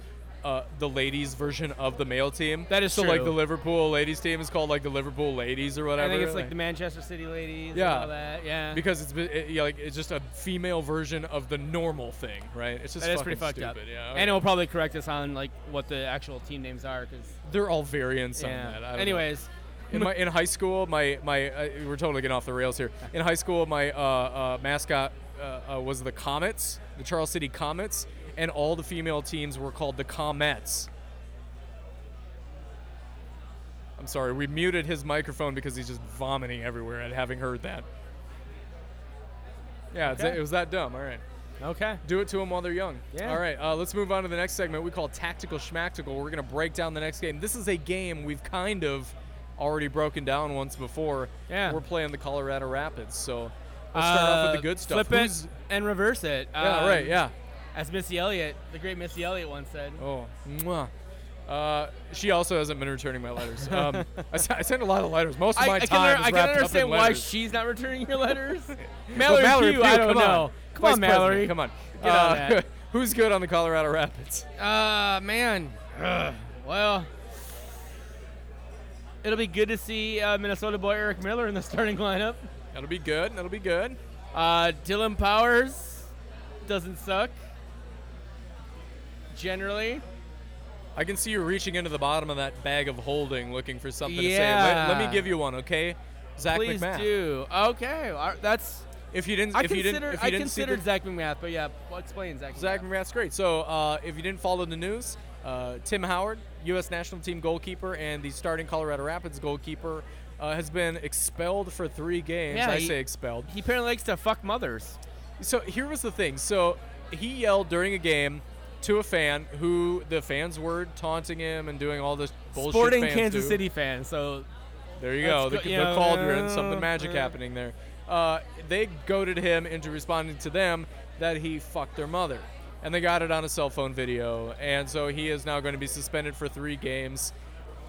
Speaker 1: uh, the ladies' version of the male team.
Speaker 3: That is
Speaker 1: so. Like the Liverpool ladies team is called like the Liverpool ladies or whatever.
Speaker 3: I think it's like the Manchester City ladies.
Speaker 1: Yeah.
Speaker 3: And all that. Yeah.
Speaker 1: because it's it, yeah, like it's just a female version of the normal thing, right? It's just
Speaker 3: that is pretty fucked
Speaker 1: stupid.
Speaker 3: up.
Speaker 1: Yeah,
Speaker 3: And it will probably correct us on like what the actual team names are, because
Speaker 1: they're all variants
Speaker 3: yeah.
Speaker 1: on that. Don't know.
Speaker 3: Anyways,
Speaker 1: in my in high school, my my uh, we're totally getting off the rails here. In high school, my uh, uh, mascot uh, uh, was the Comets, the Charles City Comets, and all the female teams were called the Comets. I'm sorry, we muted his microphone because he's just vomiting everywhere at having heard that. Yeah,
Speaker 3: Okay.
Speaker 1: it was that dumb. All right.
Speaker 3: Okay.
Speaker 1: Do it to them while they're young.
Speaker 3: Yeah.
Speaker 1: All right, uh, let's move on to the next segment we call Tactical Schmactical. We're going to break down the next game. This is a game we've kind of already broken down once before.
Speaker 3: Yeah.
Speaker 1: We're playing the Colorado Rapids. So let's start off with the good stuff.
Speaker 3: Uh, Flip
Speaker 1: Who's-
Speaker 3: it and reverse it.
Speaker 1: Yeah,
Speaker 3: Um,
Speaker 1: right, yeah.
Speaker 3: As Missy Elliott, the great Missy Elliott once said.
Speaker 1: Oh, mwah. Uh, she also hasn't been returning my letters. Um, [laughs] I, s- I send a lot of letters. Most of
Speaker 3: I,
Speaker 1: my
Speaker 3: I
Speaker 1: time
Speaker 3: can,
Speaker 1: is
Speaker 3: I can
Speaker 1: wrapped up
Speaker 3: understand
Speaker 1: in
Speaker 3: why
Speaker 1: letters.
Speaker 3: she's not returning your letters. [laughs]
Speaker 1: Well,
Speaker 3: Mallory,
Speaker 1: Mallory
Speaker 3: Pugh, I don't
Speaker 1: come
Speaker 3: know.
Speaker 1: on.
Speaker 3: Come
Speaker 1: Vice
Speaker 3: on, Mallory.
Speaker 1: President, Come on.
Speaker 3: Get on
Speaker 1: Uh,
Speaker 3: that. [laughs]
Speaker 1: who's good on the Colorado Rapids?
Speaker 3: Uh, man. Ugh. Well, it'll be good to see uh, Minnesota boy Eric Miller in the starting lineup.
Speaker 1: That'll be good. That'll be good.
Speaker 3: Uh, Dillon Powers doesn't suck. Generally,
Speaker 1: I can see you reaching into the bottom of that bag of holding, looking for something to say.
Speaker 3: Yeah.
Speaker 1: Let, let me give you one, okay? Zach
Speaker 3: please
Speaker 1: McMahon.
Speaker 3: do. Okay, right, that's.
Speaker 1: If you didn't,
Speaker 3: I
Speaker 1: if you didn't, if you
Speaker 3: I
Speaker 1: didn't see
Speaker 3: considered Zach MacMath, but yeah, well, explain Zach.
Speaker 1: Zach
Speaker 3: MacMath.
Speaker 1: McMahon's great. So uh, if you didn't follow the news, uh, Tim Howard, U.S. national team goalkeeper and the starting Colorado Rapids goalkeeper, uh, has been expelled for three games.
Speaker 3: Yeah,
Speaker 1: I
Speaker 3: he-
Speaker 1: say expelled.
Speaker 3: He apparently likes to fuck mothers.
Speaker 1: So here was the thing. So he yelled during a game to a fan who the fans were taunting him and doing all this bullshit.
Speaker 3: Sporting
Speaker 1: fans
Speaker 3: Kansas
Speaker 1: do.
Speaker 3: City fan. So
Speaker 1: There you go. The,
Speaker 3: go-
Speaker 1: the cauldron,
Speaker 3: uh,
Speaker 1: something magic
Speaker 3: uh.
Speaker 1: happening there. Uh, they goaded him into responding to them that he fucked their mother. And they got it on a cell phone video. And so he is now going to be suspended for three games.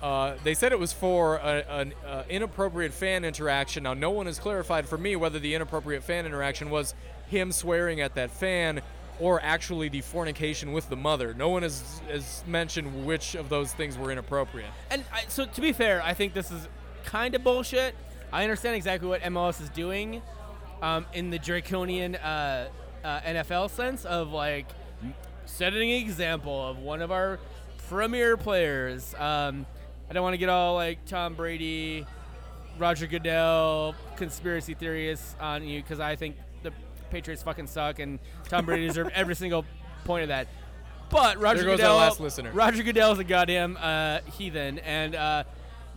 Speaker 1: Uh, they said it was for a- an uh, inappropriate fan interaction. Now, no one has clarified for me whether the inappropriate fan interaction was him swearing at that fan or actually the fornication with the mother. No one has, has mentioned which of those things were inappropriate.
Speaker 3: And I, so, to be fair, I think this is kind of bullshit. I understand exactly what MLS is doing um, in the draconian uh, uh, NFL sense of like setting an example of one of our premier players. Um, I don't want to get all like Tom Brady, Roger Goodell conspiracy theorists on you because I think Patriots fucking suck and Tom Brady deserved [laughs] every single point of that. But Roger
Speaker 1: goes our
Speaker 3: Goodell,
Speaker 1: last listener.
Speaker 3: Roger Goodell's a goddamn uh, heathen, and uh,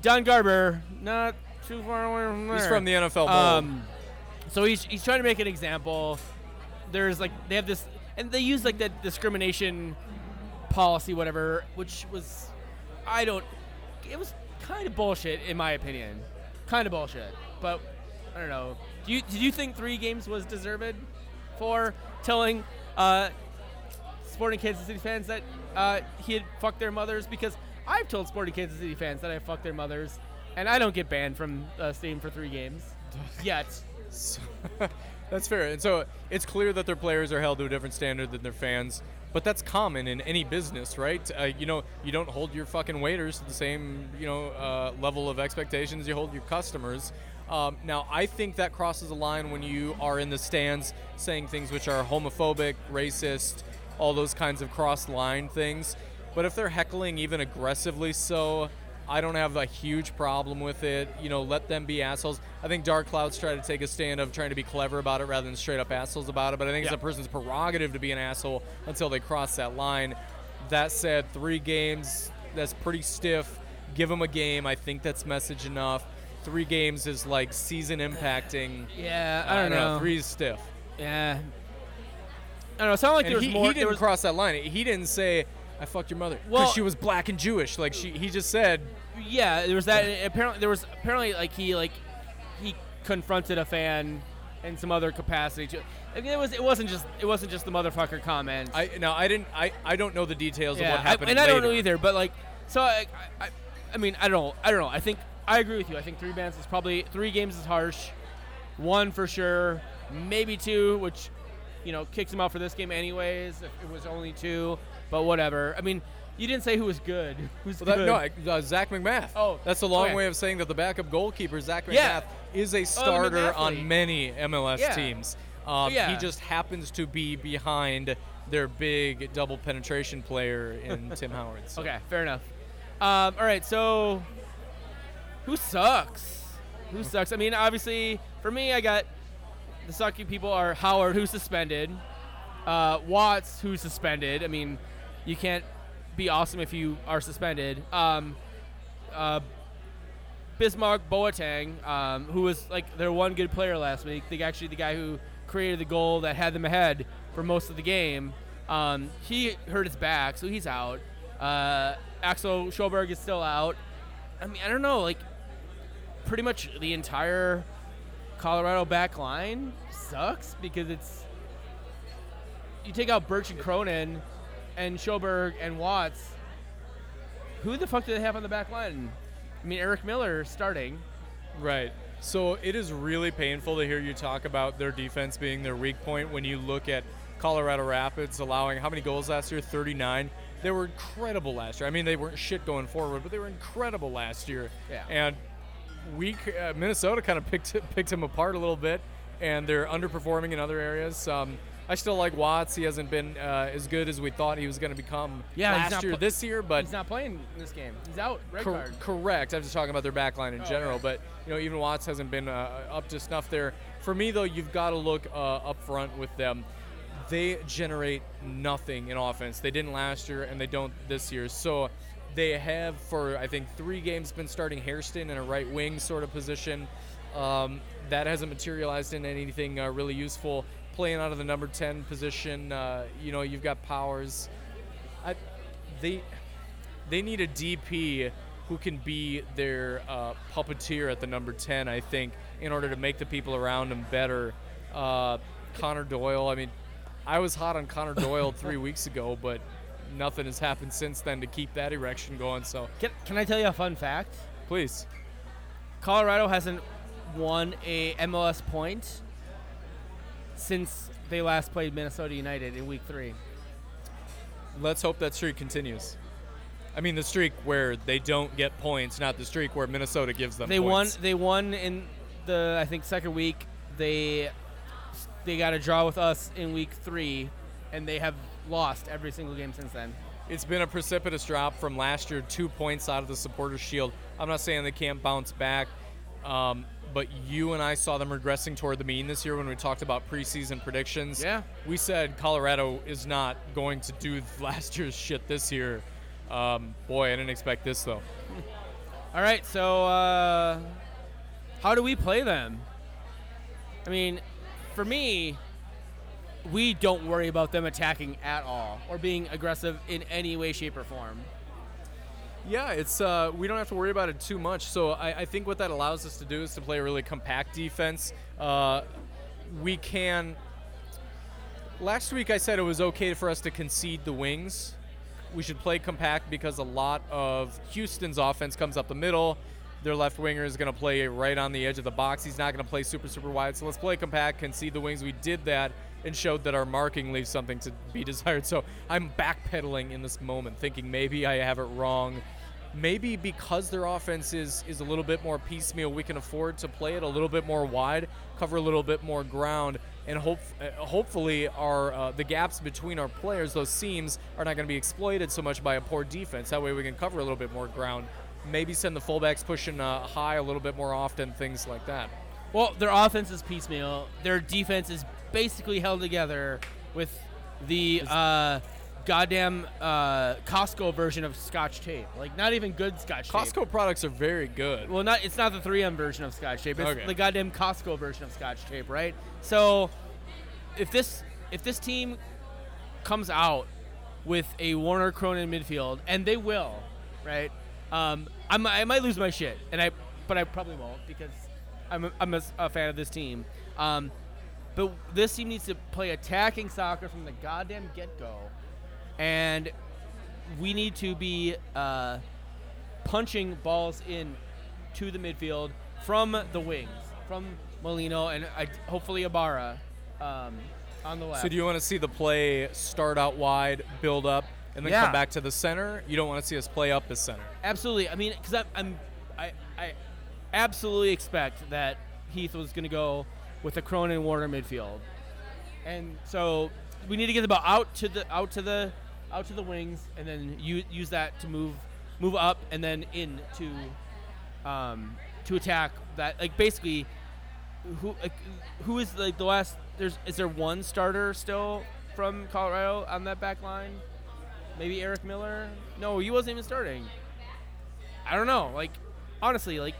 Speaker 3: Don Garber not too far away from there.
Speaker 1: He's from the NFL.
Speaker 3: Um, so he's he's trying to make an example. There's like they have this, and they use like that discrimination policy, whatever, which was, I don't, it was kind of bullshit in my opinion, kind of bullshit. But I don't know. Do you did you think three games was deserved for telling uh, Sporting Kansas City fans that uh, he had fucked their mothers? Because I've told Sporting Kansas City fans that I fucked their mothers, and I don't get banned from uh, stadium for three games [laughs] yet.
Speaker 1: So- [laughs] that's fair. And so it's clear that their players are held to a different standard than their fans. But that's common in any business, right? Uh, you know, you don't hold your fucking waiters to the same, you know, uh, level of expectations you hold your customers. Um, now, I think that crosses a line when you are in the stands saying things which are homophobic, racist, all those kinds of cross-line things. But if they're heckling even aggressively so, I don't have a huge problem with it. You know, let them be assholes. I think Dark Clouds try to take a stand of trying to be clever about it rather than straight up assholes about it. But I think it's a person's prerogative to be an asshole until they cross that line. That said, three games, that's pretty stiff. Give them a game. I think that's message enough. Three games is like season impacting. [sighs]
Speaker 3: Yeah, I don't know.
Speaker 1: Three is stiff.
Speaker 3: Yeah. I don't know. It sounded like
Speaker 1: And
Speaker 3: there was
Speaker 1: he,
Speaker 3: more.
Speaker 1: he didn't
Speaker 3: was,
Speaker 1: cross that line. He didn't say, "I fucked your mother" because
Speaker 3: Well-
Speaker 1: she was black and Jewish. Like she, he just said,
Speaker 3: yeah, there was that. apparently, there was apparently like he like he confronted a fan in some other capacity. too. I mean, it was it wasn't just it wasn't just the motherfucker comment.
Speaker 1: I no, I didn't I, I don't know the details
Speaker 3: yeah,
Speaker 1: of what
Speaker 3: I-
Speaker 1: happened
Speaker 3: and I don't know either. But like, so I, I, I mean, I don't know. I don't know. I think I agree with you. I think three bans is probably three games is harsh. One for sure, maybe two, which you know kicks him out for this game anyways. If it was only two, but whatever. I mean, you didn't say who was good. [laughs] Who's
Speaker 1: Well, that,
Speaker 3: good?
Speaker 1: no, uh, Zach MacMath.
Speaker 3: Oh,
Speaker 1: that's a long
Speaker 3: okay.
Speaker 1: way of saying that the backup goalkeeper Zach MacMath
Speaker 3: Yeah.
Speaker 1: is a starter
Speaker 3: McMathley.
Speaker 1: on many MLS
Speaker 3: Yeah.
Speaker 1: teams. Um,
Speaker 3: Yeah.
Speaker 1: He just happens to be behind their big double penetration player in [laughs] Tim Howard. So.
Speaker 3: Okay, fair enough. Um, all right, so Who sucks? Who sucks? I mean, obviously, for me, I got the sucky people are Howard, who's suspended, uh, Watts, who's suspended. I mean, you can't be awesome if you are suspended. Um, uh, Bismark Boateng, um, who was like their one good player last week, the actually the guy who created the goal that had them ahead for most of the game. Um, he hurt his back, so he's out. Uh, Axel Sjöberg is still out. I mean, I don't know, like pretty much the entire Colorado back line sucks because it's you take out Burch and Cronin and Sjöberg and Watts. Who the fuck do they have on the back line? I mean, Eric Miller starting.
Speaker 1: Right. So it is really painful to hear you talk about their defense being their weak point when you look at Colorado Rapids allowing how many goals last year? 39. They were incredible last year. I mean, they weren't shit going forward, but they were incredible last year.
Speaker 3: Yeah.
Speaker 1: And weak uh, Minnesota kind of picked [laughs] picked them apart a little bit, and they're underperforming in other areas. Um, I still like Watts. He hasn't been uh, as good as we thought he was going to become
Speaker 3: Yeah,
Speaker 1: last year,
Speaker 3: pl-
Speaker 1: this year, but
Speaker 3: He's not playing in this game. He's out. Red
Speaker 1: Cor-
Speaker 3: card.
Speaker 1: Correct. I'm just talking about their back line in
Speaker 3: Oh,
Speaker 1: general,
Speaker 3: okay.
Speaker 1: but you know even Watts hasn't been uh, up to snuff there. For me though, you've got to look uh, up front with them. They generate nothing in offense. They didn't last year, and they don't this year. So they have for I think three games been starting Hairston in a right wing sort of position. Um, that hasn't materialized in anything uh, really useful. Playing out of the number 10 position, uh, you know, you've got Powers. I, they they need a DP who can be their uh, puppeteer at the number 10, I think, in order to make the people around him better. Uh, Connor Doyle, I mean, I was hot on Connor Doyle [laughs] three weeks ago, but nothing has happened since then to keep that erection going. So
Speaker 3: Can, can I tell you a fun fact?
Speaker 1: please,
Speaker 3: Colorado hasn't won a MLS point since they last played Minnesota United in Week Three.
Speaker 1: let's hope that streak continues. I mean, the streak where they don't get points, not the streak where Minnesota gives them
Speaker 3: They won. They won in the I think second week. They they got a draw with us in Week Three, and they have lost every single game since then.
Speaker 1: It's been a precipitous drop from last year, two points out of the Supporters Shield. I'm not saying they can't bounce back, um, but you and I saw them regressing toward the mean this year when we talked about preseason predictions.
Speaker 3: Yeah.
Speaker 1: We said Colorado is not going to do [laughs] last year's shit this year. Um, boy, I didn't expect this though.
Speaker 3: All right, so uh, how do we play them? I mean, for me, we don't worry about them attacking at all or being aggressive in any way, shape, or form.
Speaker 1: Yeah, it's uh, we don't have to worry about it too much. So I, I think what that allows us to do is to play a really compact defense. Uh, we can. Last week I said it was okay for us to concede the wings. We should play compact because a lot of Houston's offense comes up the middle. Their left winger is going to play right on the edge of the box. He's not going to play super super wide. So let's play compact, concede the wings. We did that and showed that our marking leaves something to be [laughs] desired. So I'm backpedaling in this moment, thinking maybe I have it wrong maybe because their offense is is a little bit more piecemeal, we can afford to play it a little bit more wide, cover a little bit more ground, and hope uh, hopefully our uh, the gaps between our players, those seams, are not going to be exploited so much by a poor defense. That way, we can cover a little bit more ground. Maybe send the fullbacks pushing uh, high a little bit more often, things like that.
Speaker 3: Well, their offense is piecemeal. Their defense is basically held together with the uh, goddamn uh, Costco version of Scotch tape. Like, not even good Scotch tape.
Speaker 1: Costco products are very good.
Speaker 3: Well, not it's not the 3M version of Scotch tape. It's
Speaker 1: Okay.
Speaker 3: the goddamn Costco version of Scotch tape, right? So, if this if this team comes out with a Warner Cronin midfield, and they will, right? Um, I'm, I might lose my shit, and I but I probably won't because I'm a, I'm a, s- a fan of this team. Um, but this team needs to play attacking soccer from the goddamn get go, and we need to be uh, punching balls in to the midfield from the wings, from Molino and uh, hopefully Ibarra um, on the left.
Speaker 1: So do you want to see the play start out wide, build up, and then
Speaker 3: Yeah.
Speaker 1: come back to the center? You don't want to see us play up the center.
Speaker 3: Absolutely. I mean, because I'm, I'm, I, I absolutely expect that Heath was going to go with a Cronin Warner midfield, and so we need to get the ball out to the out to the out to the wings, and then u- use that to move move up and then in to um, to attack that. Like basically, who like, who is like the last? There's is there one starter still from Colorado on that back line? Maybe Eric Miller? No, he wasn't even starting. I don't know. Like honestly, like.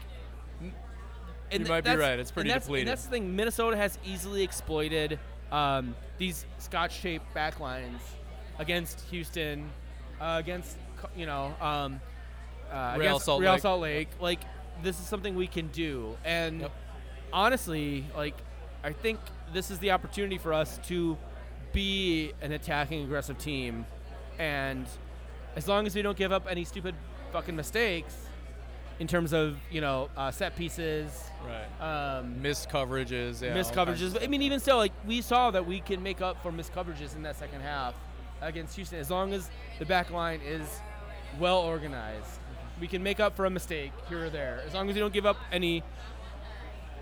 Speaker 3: And
Speaker 1: You
Speaker 3: th-
Speaker 1: might be right. It's pretty
Speaker 3: and that's,
Speaker 1: depleted.
Speaker 3: And that's the thing. Minnesota has easily exploited um, these Scotch-shaped backlines against Houston, uh, against you know um, uh,
Speaker 1: Real
Speaker 3: against
Speaker 1: Salt
Speaker 3: Real
Speaker 1: Lake.
Speaker 3: Salt Lake. Like this is something we can do, and
Speaker 1: Yep.
Speaker 3: honestly, like I think this is the opportunity for us to be an attacking, aggressive team, and as long as we don't give up any stupid fucking mistakes in terms of you know uh, set pieces,
Speaker 1: Right.
Speaker 3: um,
Speaker 1: Missed coverages. Yeah,
Speaker 3: missed coverages. I mean, even still, like we saw that we can make up for missed coverages in that second half against Houston, as long as the back line is well organized. We can make up for a mistake here or there, as long as you don't give up any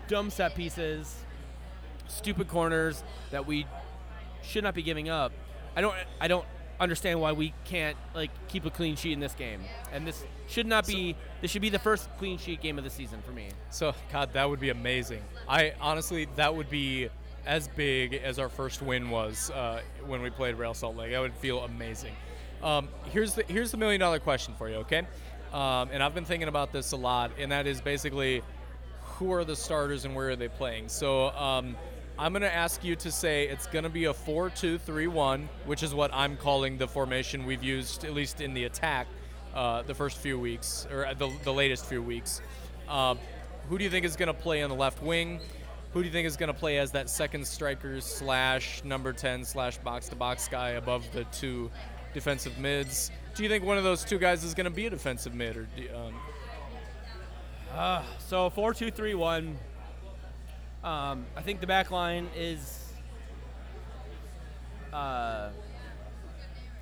Speaker 3: dumb set pieces, stupid corners that we should not be giving up. I don't. I don't understand why we can't like keep a clean sheet in this game. And this should not be. this should be the first clean sheet game of the season for me.
Speaker 1: So, God, that would be amazing. I honestly, that would be as big as our first win was uh, when we played Rail Salt Lake. That would feel amazing. Um, here's the here's the million dollar question for you, okay? Um, and I've been thinking about this a lot, and that is basically who are the starters and where are they playing. So um, I'm going to ask you to say it's going to be a 4-2-3-1, which is what I'm calling the formation we've used at least in the attack uh, the first few weeks or the, the latest few weeks. Um, who do you think is going to play on the left wing? Who do you think is going to play as that second striker slash number 10 slash box to box guy above the two defensive mids? Do you think one of those two guys is going to be a defensive mid, or um,
Speaker 3: So four two three one. Um, I think the back line is. Uh,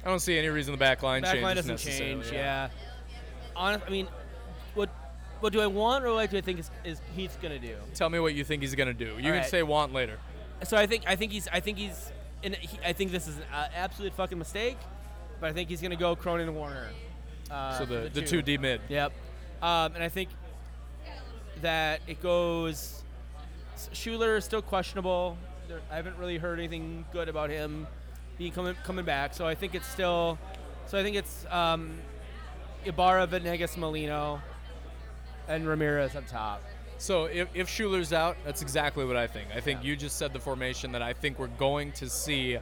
Speaker 1: I don't see any reason the back line
Speaker 3: back
Speaker 1: changes
Speaker 3: line doesn't change. Yeah. Honest, I mean, what what do I want or what do I think is, is Heath's gonna do?
Speaker 1: Tell me what you think he's going to do. You can
Speaker 3: right.
Speaker 1: say want later.
Speaker 3: So I think I think he's I think he's and he, I think this is an uh, absolute fucking mistake, but I think he's gonna go Cronin and Warner. Uh,
Speaker 1: so
Speaker 3: for
Speaker 1: the, the two D mid.
Speaker 3: Yep. Um, and I think that it goes. Schüller is still questionable. There, I haven't really heard anything good about him being coming coming back. So I think it's still. So I think it's um, Ibarra, Venegas, Molino, and Ramirez up top.
Speaker 1: So if, if Schüller's out, that's exactly what I think. I think you just said the formation that I think we're going to see.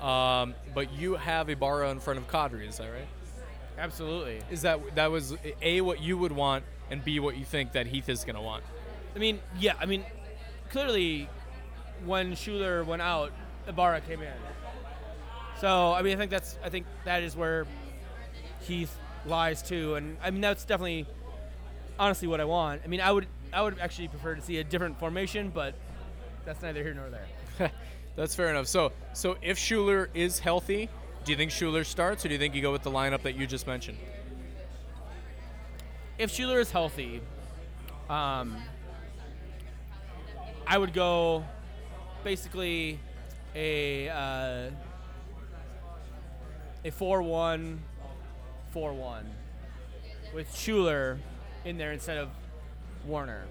Speaker 1: Um, but you have Ibarra in front of Kadri, is that right?
Speaker 3: Absolutely.
Speaker 1: Is that that was a what you would want, and b what you think that Heath is going to want?
Speaker 3: I mean, yeah. I mean, clearly, when Schüller went out, Ibarra came in. So I mean, I think that's I think that is where Heath lies too, and I mean that's definitely honestly what I want. I mean, I would I would actually prefer to see a different formation, but that's neither here nor there. [laughs]
Speaker 1: That's fair enough. So so if Schüller is healthy, do you think Schüller starts, or do you think you go with the lineup that you just mentioned?
Speaker 3: If Schüller is healthy, um, I would go basically a uh, a four-one, four-one with Schüller in there instead of Warner.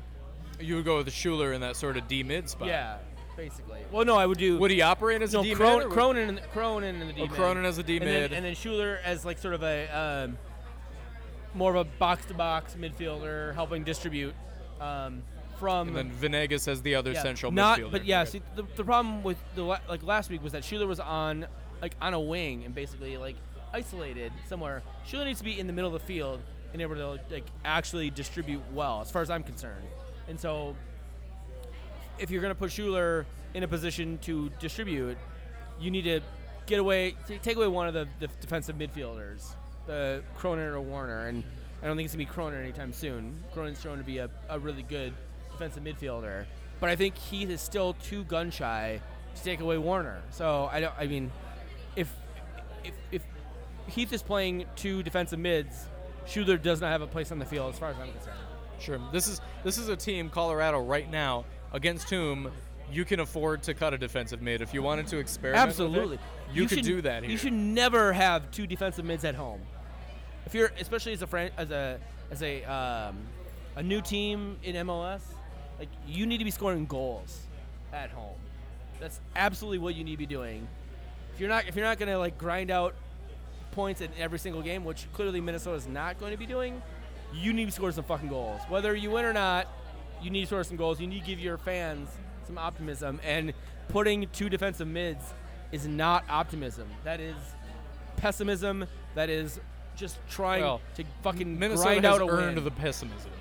Speaker 1: You would go with the Schüller in that sort of D mid spot.
Speaker 3: Yeah, basically. Well, no, I would do.
Speaker 1: Would he operate as
Speaker 3: no,
Speaker 1: a D
Speaker 3: Cron-
Speaker 1: mid?
Speaker 3: Cronin, in the- Cronin in the D
Speaker 1: Oh,
Speaker 3: mid.
Speaker 1: Cronin as a D
Speaker 3: and then,
Speaker 1: mid.
Speaker 3: and then Schüller as like sort of a um, more of a box-to-box midfielder, helping distribute um, from.
Speaker 1: And then Venegas as the other
Speaker 3: yeah,
Speaker 1: central
Speaker 3: not,
Speaker 1: midfielder.
Speaker 3: But yeah,
Speaker 1: Okay.
Speaker 3: see, the, the problem with the like last week was that Schüller was on like on a wing and basically like isolated somewhere. Schüller needs to be in the middle of the field and able to like actually distribute well, as far as I'm concerned. And so, if you're going to put Schüller in a position to distribute, you need to get away, take away one of the, the defensive midfielders, the Cronin or Warner, and I don't think it's gonna be Cronin anytime soon. Cronin's shown to be a, a really good defensive midfielder, but I think Heath is still too gun shy to take away Warner. So I don't. I mean, if if if Heath is playing two defensive mids, Schüller does not have a place on the field as far as I'm concerned.
Speaker 1: Sure. This is this is a team, Colorado, right now, against whom you can afford to cut a defensive mid if you wanted to experiment. with it,
Speaker 3: Absolutely,
Speaker 1: you, could
Speaker 3: should-
Speaker 1: do that here.
Speaker 3: You should never have two defensive mids at home. If you're, especially as a fran- as a as a um, a new team in MLS, like you need to be scoring goals at home. That's absolutely what you need to be doing. If you're not if you're not gonna like grind out points in every single game, which clearly Minnesota is not going to be doing, you need to score some fucking goals. Whether you win or not, you need to score some goals. You need to give your fans some optimism. And putting two defensive mids is not optimism. That is pessimism. That is just trying
Speaker 1: Well,
Speaker 3: to fucking
Speaker 1: Minnesota
Speaker 3: grind
Speaker 1: has
Speaker 3: out a
Speaker 1: earned
Speaker 3: win.
Speaker 1: the pessimism.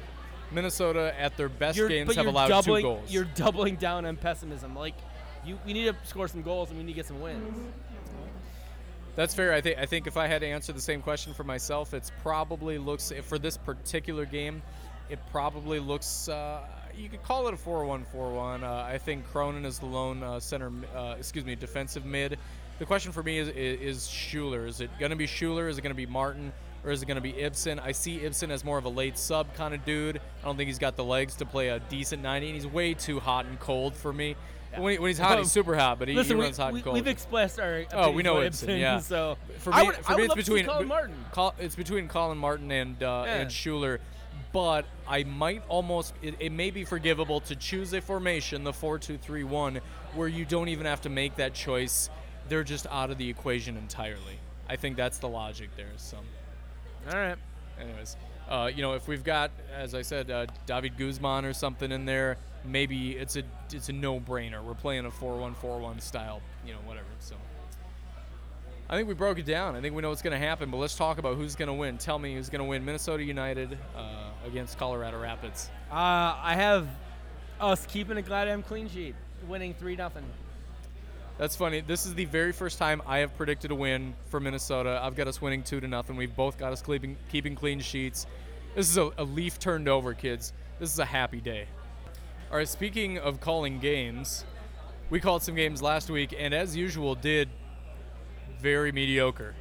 Speaker 1: Minnesota, at their best
Speaker 3: You're-
Speaker 1: games, have allowed
Speaker 3: doubling,
Speaker 1: two goals.
Speaker 3: You're doubling down on pessimism. Like, you, we need to score some goals and we need to get some wins.
Speaker 1: That's fair. I think I think if I had to answer the same question for myself, it's probably looks for this particular game, it probably looks. Uh, you could call it a 4-1-4-1. Uh, I think Cronin is the lone uh, center. Uh, excuse me, defensive mid. The question for me is is, is Schüller. Is it going to be Schüller? Is it going to be Martin? Or is it going to be Ibson? I see Ibson as more of a late sub kind of dude. I don't think he's got the legs to play a decent 90, and he's way too hot and cold for me. When, he, when he's hot, he's [laughs] super hot, but he,
Speaker 3: Listen,
Speaker 1: he
Speaker 3: we,
Speaker 1: runs hot
Speaker 3: we,
Speaker 1: and cold.
Speaker 3: we've expressed our
Speaker 1: Oh, we know Ibson,
Speaker 3: Ibson,
Speaker 1: yeah. [laughs]
Speaker 3: So
Speaker 1: for me,
Speaker 3: would,
Speaker 1: for me it's
Speaker 3: love to see
Speaker 1: between Collin
Speaker 3: Martin.
Speaker 1: Col- it's between Collin Martin and uh,
Speaker 3: Yeah.
Speaker 1: and Schüller, but I might almost it, it may be forgivable to choose a formation, the four-two-three-one, where you don't even have to make that choice. They're just out of the equation entirely. I think that's the logic there. So,
Speaker 3: All right.
Speaker 1: anyways, uh, you know, if we've got, as I said, uh, David Guzman or something in there, maybe it's a it's a no-brainer. We're playing a four-one-four-one style, you know, whatever. So. I think we broke it down. I think we know what's going to happen, but let's talk about who's going to win. Tell me who's going to win Minnesota United uh, against Colorado Rapids.
Speaker 3: Uh, I have us keeping a Gladium clean sheet, winning 3 nothing.
Speaker 1: That's funny. This is the very first time I have predicted a win for Minnesota. I've got us winning two to nothing. We've both got us keeping keeping clean sheets. This is a, a leaf turned over, kids. This is a happy day. All right. Speaking of calling games, we called some games last week, and as usual, did very mediocre.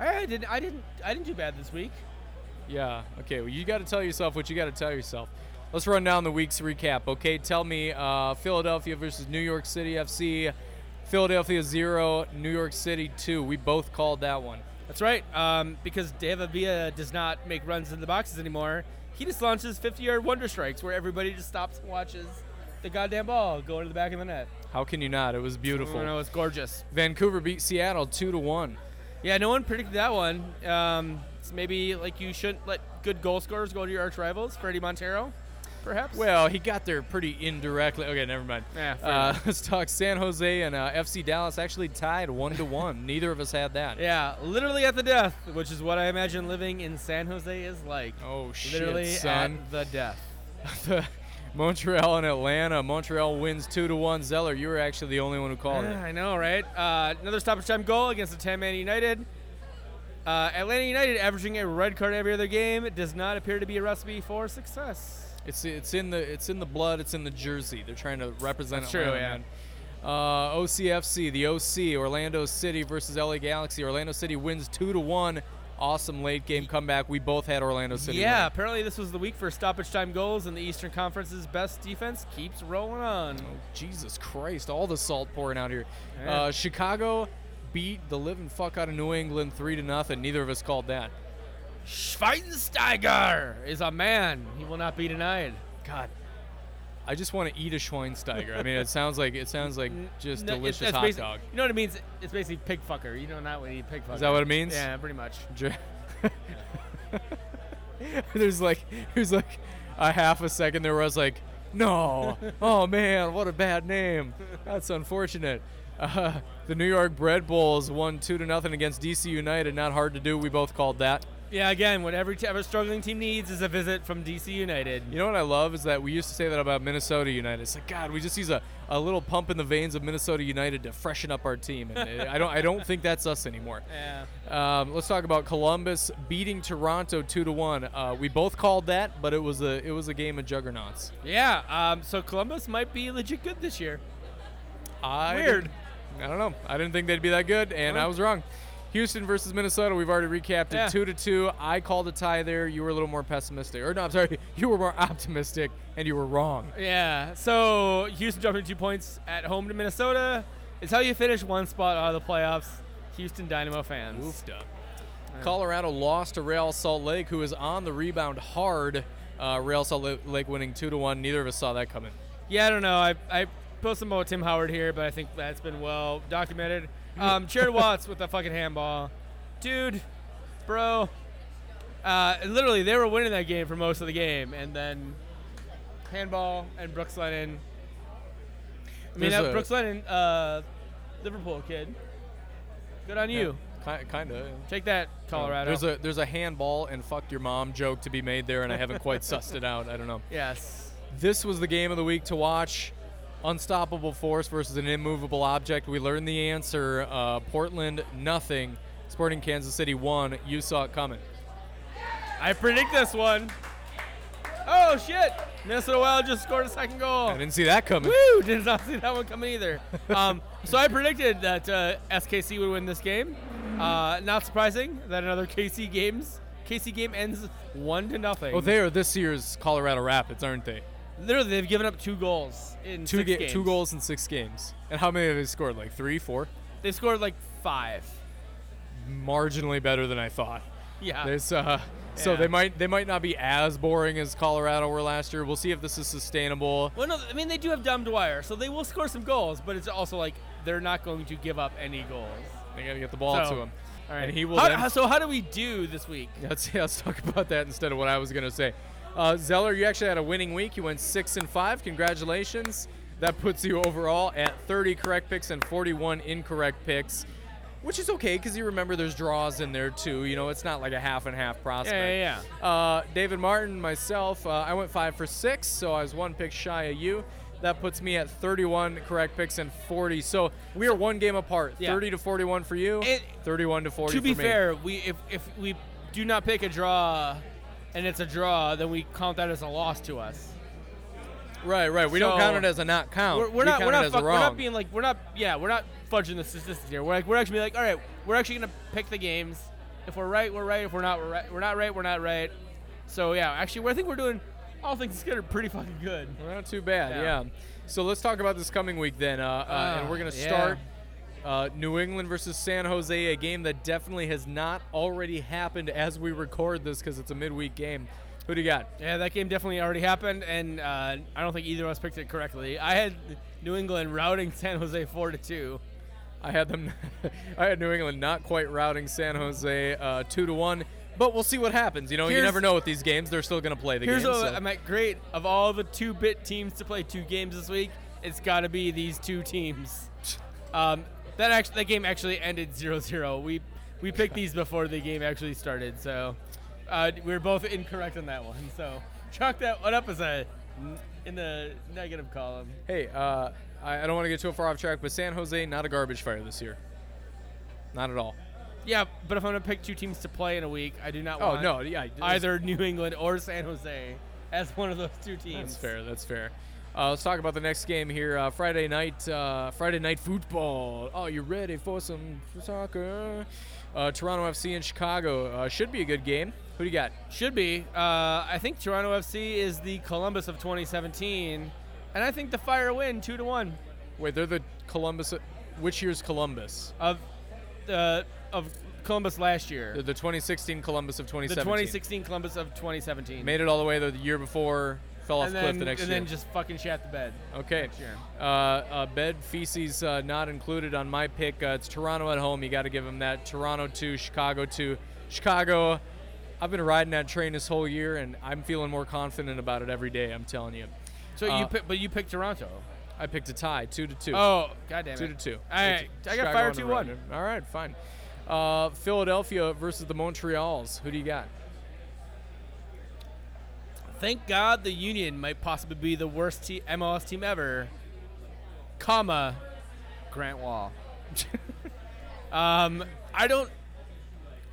Speaker 3: I didn't. I didn't. I didn't do bad this week.
Speaker 1: Yeah. Okay. Well, you got to tell yourself what you got to tell yourself. Let's run down the week's recap. Okay. Tell me uh, Philadelphia versus New York City FC. Philadelphia zero, New York City two. We both called that one.
Speaker 3: That's right. Um, because David Villa does not make runs in the boxes anymore. He just launches 50-yard wonder strikes where everybody just stops and watches the goddamn ball go to the back of the net.
Speaker 1: How can you not? It was beautiful.
Speaker 3: Oh, no, it's gorgeous.
Speaker 1: Vancouver beat Seattle two to one.
Speaker 3: Yeah, no one predicted that one. Um, it's maybe like you shouldn't let good goal scorers go to your arch rivals, Fredy Montero, perhaps.
Speaker 1: Well, he got there pretty indirectly. Okay, never mind.
Speaker 3: Yeah,
Speaker 1: uh, [laughs] let's talk San Jose and uh, FC Dallas actually tied one to one. [laughs] Neither of us had that.
Speaker 3: yeah, literally at the death, which is what I imagine living in San Jose is like.
Speaker 1: Oh shit,
Speaker 3: literally
Speaker 1: son.
Speaker 3: at the death. [laughs]
Speaker 1: Montreal and Atlanta. Montreal wins two to one. Zeller, you were actually the only one who called
Speaker 3: Yeah,
Speaker 1: it.
Speaker 3: I know, right? Uh, another stoppage time goal against the 10-man United. Uh, Atlanta United averaging a red card every other game It does not appear to be a recipe for success.
Speaker 1: It's it's in the it's in the blood. It's in the jersey. They're trying to represent
Speaker 3: That's true, yeah.
Speaker 1: man. Uh, OCFC, the OC, Orlando City versus LA Galaxy. Orlando City wins two to one. Awesome late game comeback. We both had Orlando City.
Speaker 3: yeah,
Speaker 1: winning.
Speaker 3: apparently this was the week for stoppage time goals, and the Eastern Conference's best defense keeps rolling on.
Speaker 1: Oh, Jesus Christ! All the salt pouring out here.
Speaker 3: Yeah.
Speaker 1: Uh, Chicago beat the living fuck out of New England three to nothing. Neither of us called that.
Speaker 3: Schweinsteiger is a man. He will not be denied.
Speaker 1: God, I just want to eat a Schweinsteiger. I mean, it sounds like it sounds like just
Speaker 3: No, it's-
Speaker 1: delicious
Speaker 3: that's
Speaker 1: hot
Speaker 3: basi-
Speaker 1: dog.
Speaker 3: You know what it means? It's basically pig fucker. You know not what you eat pig fucker.
Speaker 1: Is that what it means?
Speaker 3: Yeah, pretty much. [laughs]
Speaker 1: There's like there's like a half a second there where I was like, no, oh man, what a bad name. That's unfortunate. Uh, the New York Bread Bulls won two to nothing against DC United. Not hard to do. We both called that.
Speaker 3: Yeah, again, what every, t- every struggling team needs is a visit from DC United.
Speaker 1: You know what I love is that we used to say that about Minnesota United. It's like God, we just use a, a little pump in the veins of Minnesota United to freshen up our team, and I don't I don't think that's us anymore. [laughs]
Speaker 3: Yeah.
Speaker 1: Um, let's talk about Columbus beating Toronto two to one. Uh, we both called that, but it was a it was a game of juggernauts.
Speaker 3: Yeah. Um, so Columbus might be legit good this year.
Speaker 1: I
Speaker 3: Weird.
Speaker 1: I don't know. I didn't think they'd be that good, and? I was wrong. Houston versus Minnesota. We've already recapped it
Speaker 3: Yeah.
Speaker 1: two to two. I called a tie there. You were a little more pessimistic, or no, I'm sorry, [laughs] you were more optimistic, and you were wrong.
Speaker 3: Yeah. So Houston dropping two points at home to Minnesota. It's how you finish one spot out of the playoffs. Houston Dynamo fans.
Speaker 1: Oofda. Colorado lost to Real Salt Lake, who is on the rebound hard. Uh, Real Salt Lake- Lake winning two to one. Neither of us saw that coming.
Speaker 3: Yeah, I don't know. I I posted about Tim Howard here, but I think that's been well documented. Um, Jared Watts with the fucking handball, dude, bro. Uh, literally, they were winning that game for most of the game, and then handball and Brooks Lennon. I mean,
Speaker 1: There's
Speaker 3: that
Speaker 1: a-
Speaker 3: Brooks Lennon, uh, Liverpool kid. Good on you.
Speaker 1: Kind of.
Speaker 3: Take that, Colorado.
Speaker 1: There's a there's a handball and fuck your mom joke to be made there, and I haven't quite sussed it out. I don't know. [laughs]
Speaker 3: yes.
Speaker 1: This was the game of the week to watch. Unstoppable force versus an immovable object. We learned the answer. Uh, Portland nothing. Sporting Kansas City one. You saw it coming.
Speaker 3: I predict this one. Oh shit! Minnesota Wild just scored a second goal.
Speaker 1: I didn't see that coming.
Speaker 3: Woo! [laughs] Did not see that one coming either. Um, so I predicted that uh, SKC would win this game. Uh, not surprising that another KC games KC game ends one to nothing.
Speaker 1: Oh, they are this year's Colorado Rapids, aren't they?
Speaker 3: Literally they've given up two goals in
Speaker 1: Two
Speaker 3: six
Speaker 1: ga-
Speaker 3: games.
Speaker 1: two goals in six games. And how many have they scored? Like three, four?
Speaker 3: They scored like five.
Speaker 1: Marginally better than I thought.
Speaker 3: Yeah.
Speaker 1: There's uh, so
Speaker 3: Yeah.
Speaker 1: they might they might not be as boring as Colorado were last year. We'll see if this is sustainable.
Speaker 3: well, no, I mean they do have Dom Dwyer, so they will score some goals, but it's also like they're not going to give up any goals.
Speaker 1: They got to get the ball
Speaker 3: So,
Speaker 1: to him.
Speaker 3: All right.
Speaker 1: And he will
Speaker 3: How- so how do we do this week?
Speaker 1: Let's yeah, let's talk [laughs] about that instead of what I was gonna say. Uh, Zeller, you actually had a winning week. You went six and five. Congratulations. That puts you overall at 30 correct picks and 41 incorrect picks, which is okay because you remember there's draws in there too. You know, it's not like a half and half prospect.
Speaker 3: Yeah, yeah,
Speaker 1: Uh, David Martin, myself, uh, I went five for six, so I was one pick shy of you. That puts me at 31 correct picks and 40. So we are one game apart.
Speaker 3: Yeah.
Speaker 1: 30 to 41 for you.
Speaker 3: It-
Speaker 1: 31 to 40
Speaker 3: to be fair, we if if we do not pick a draw, and it's a draw, then we count that as a loss to us.
Speaker 1: Right, right. We don't
Speaker 3: So-
Speaker 1: count it as a not count.
Speaker 3: We're, we're
Speaker 1: We
Speaker 3: not
Speaker 1: count
Speaker 3: we're
Speaker 1: it
Speaker 3: not
Speaker 1: as a
Speaker 3: fuck, we're
Speaker 1: wrong.
Speaker 3: not being like we're not yeah we're not fudging the statistics here. We're like we're actually like all right we're actually gonna pick the games. If we're right, we're right. If we're not, we're right. We're not right. We're not right. So yeah, actually, we I think we're doing all things considered pretty fucking good.
Speaker 1: Well, not too bad, yeah.
Speaker 3: Yeah.
Speaker 1: So let's talk about this coming week then, uh, uh, and
Speaker 3: Ah,
Speaker 1: we're gonna
Speaker 3: yeah.
Speaker 1: start uh, New England versus San Jose, a game that definitely has not already happened as we record this because it's a midweek game. Who do you got?
Speaker 3: Yeah, that game definitely already happened, and uh, I don't think either of us picked it correctly. I had New England routing San Jose four to two.
Speaker 1: I had them. [laughs] I had New England not quite routing San Jose uh, two to one, but we'll see what happens. You know, you never know with these games. They're still gonna play the
Speaker 3: Here's
Speaker 1: game.
Speaker 3: what
Speaker 1: so-
Speaker 3: I'm at. Great of all the two-bit teams to play two games this week, it's got to be these two teams. [laughs] Um, that actually that game actually ended 0-0. We we picked these before the game actually started, so uh, we are both incorrect on that one. So chalk that one up as a in the negative column.
Speaker 1: Hey, uh, I, I don't want to get too far off track, but San Jose not a garbage fire this year. Not at all.
Speaker 3: Yeah, but if I'm gonna pick two teams to play in a week, I do not want.
Speaker 1: Oh
Speaker 3: want
Speaker 1: no, yeah,
Speaker 3: either New England or San Jose as one of those two teams.
Speaker 1: That's fair. That's fair. Uh, let's talk about the next game here. Uh, Friday night. Uh, Friday night football. Oh, you ready for some soccer? Uh, Toronto FC in Chicago uh, should be a good game. Who do you got?
Speaker 3: Should be. Uh, I think Toronto FC is the Columbus of 2017, and I think the Fire win two to one
Speaker 1: Wait, they're the Columbus. Which year's Columbus?
Speaker 3: of of Columbus last year.
Speaker 1: The, the 2016 Columbus of 2017.
Speaker 3: The
Speaker 1: 2017.
Speaker 3: 2016 Columbus of 2017.
Speaker 1: Made it all the way the year before. Fell off
Speaker 3: and
Speaker 1: cliff
Speaker 3: then,
Speaker 1: the next
Speaker 3: and
Speaker 1: year.
Speaker 3: then just fucking shat the bed.
Speaker 1: Okay. Uh, uh, bed feces uh, not included on my pick. Uh, it's Toronto at home. You got to give them that. Toronto two, Chicago two. Chicago. I've been riding that train this whole year, and I'm feeling more confident about it every day. I'm telling you.
Speaker 3: So
Speaker 1: Uh,
Speaker 3: you pick, but you picked Toronto.
Speaker 1: I picked a tie, two to two.
Speaker 3: Oh, goddamn it.
Speaker 1: two to two.
Speaker 3: All right,
Speaker 1: It's
Speaker 3: I got
Speaker 1: Chicago
Speaker 3: Fire two one.
Speaker 1: All right, fine. Uh, Philadelphia versus the Montreals. Who do you got?
Speaker 3: Thank God the Union might possibly be the worst te- MLS team ever, comma, Grant Wahl. [laughs] um, I don't.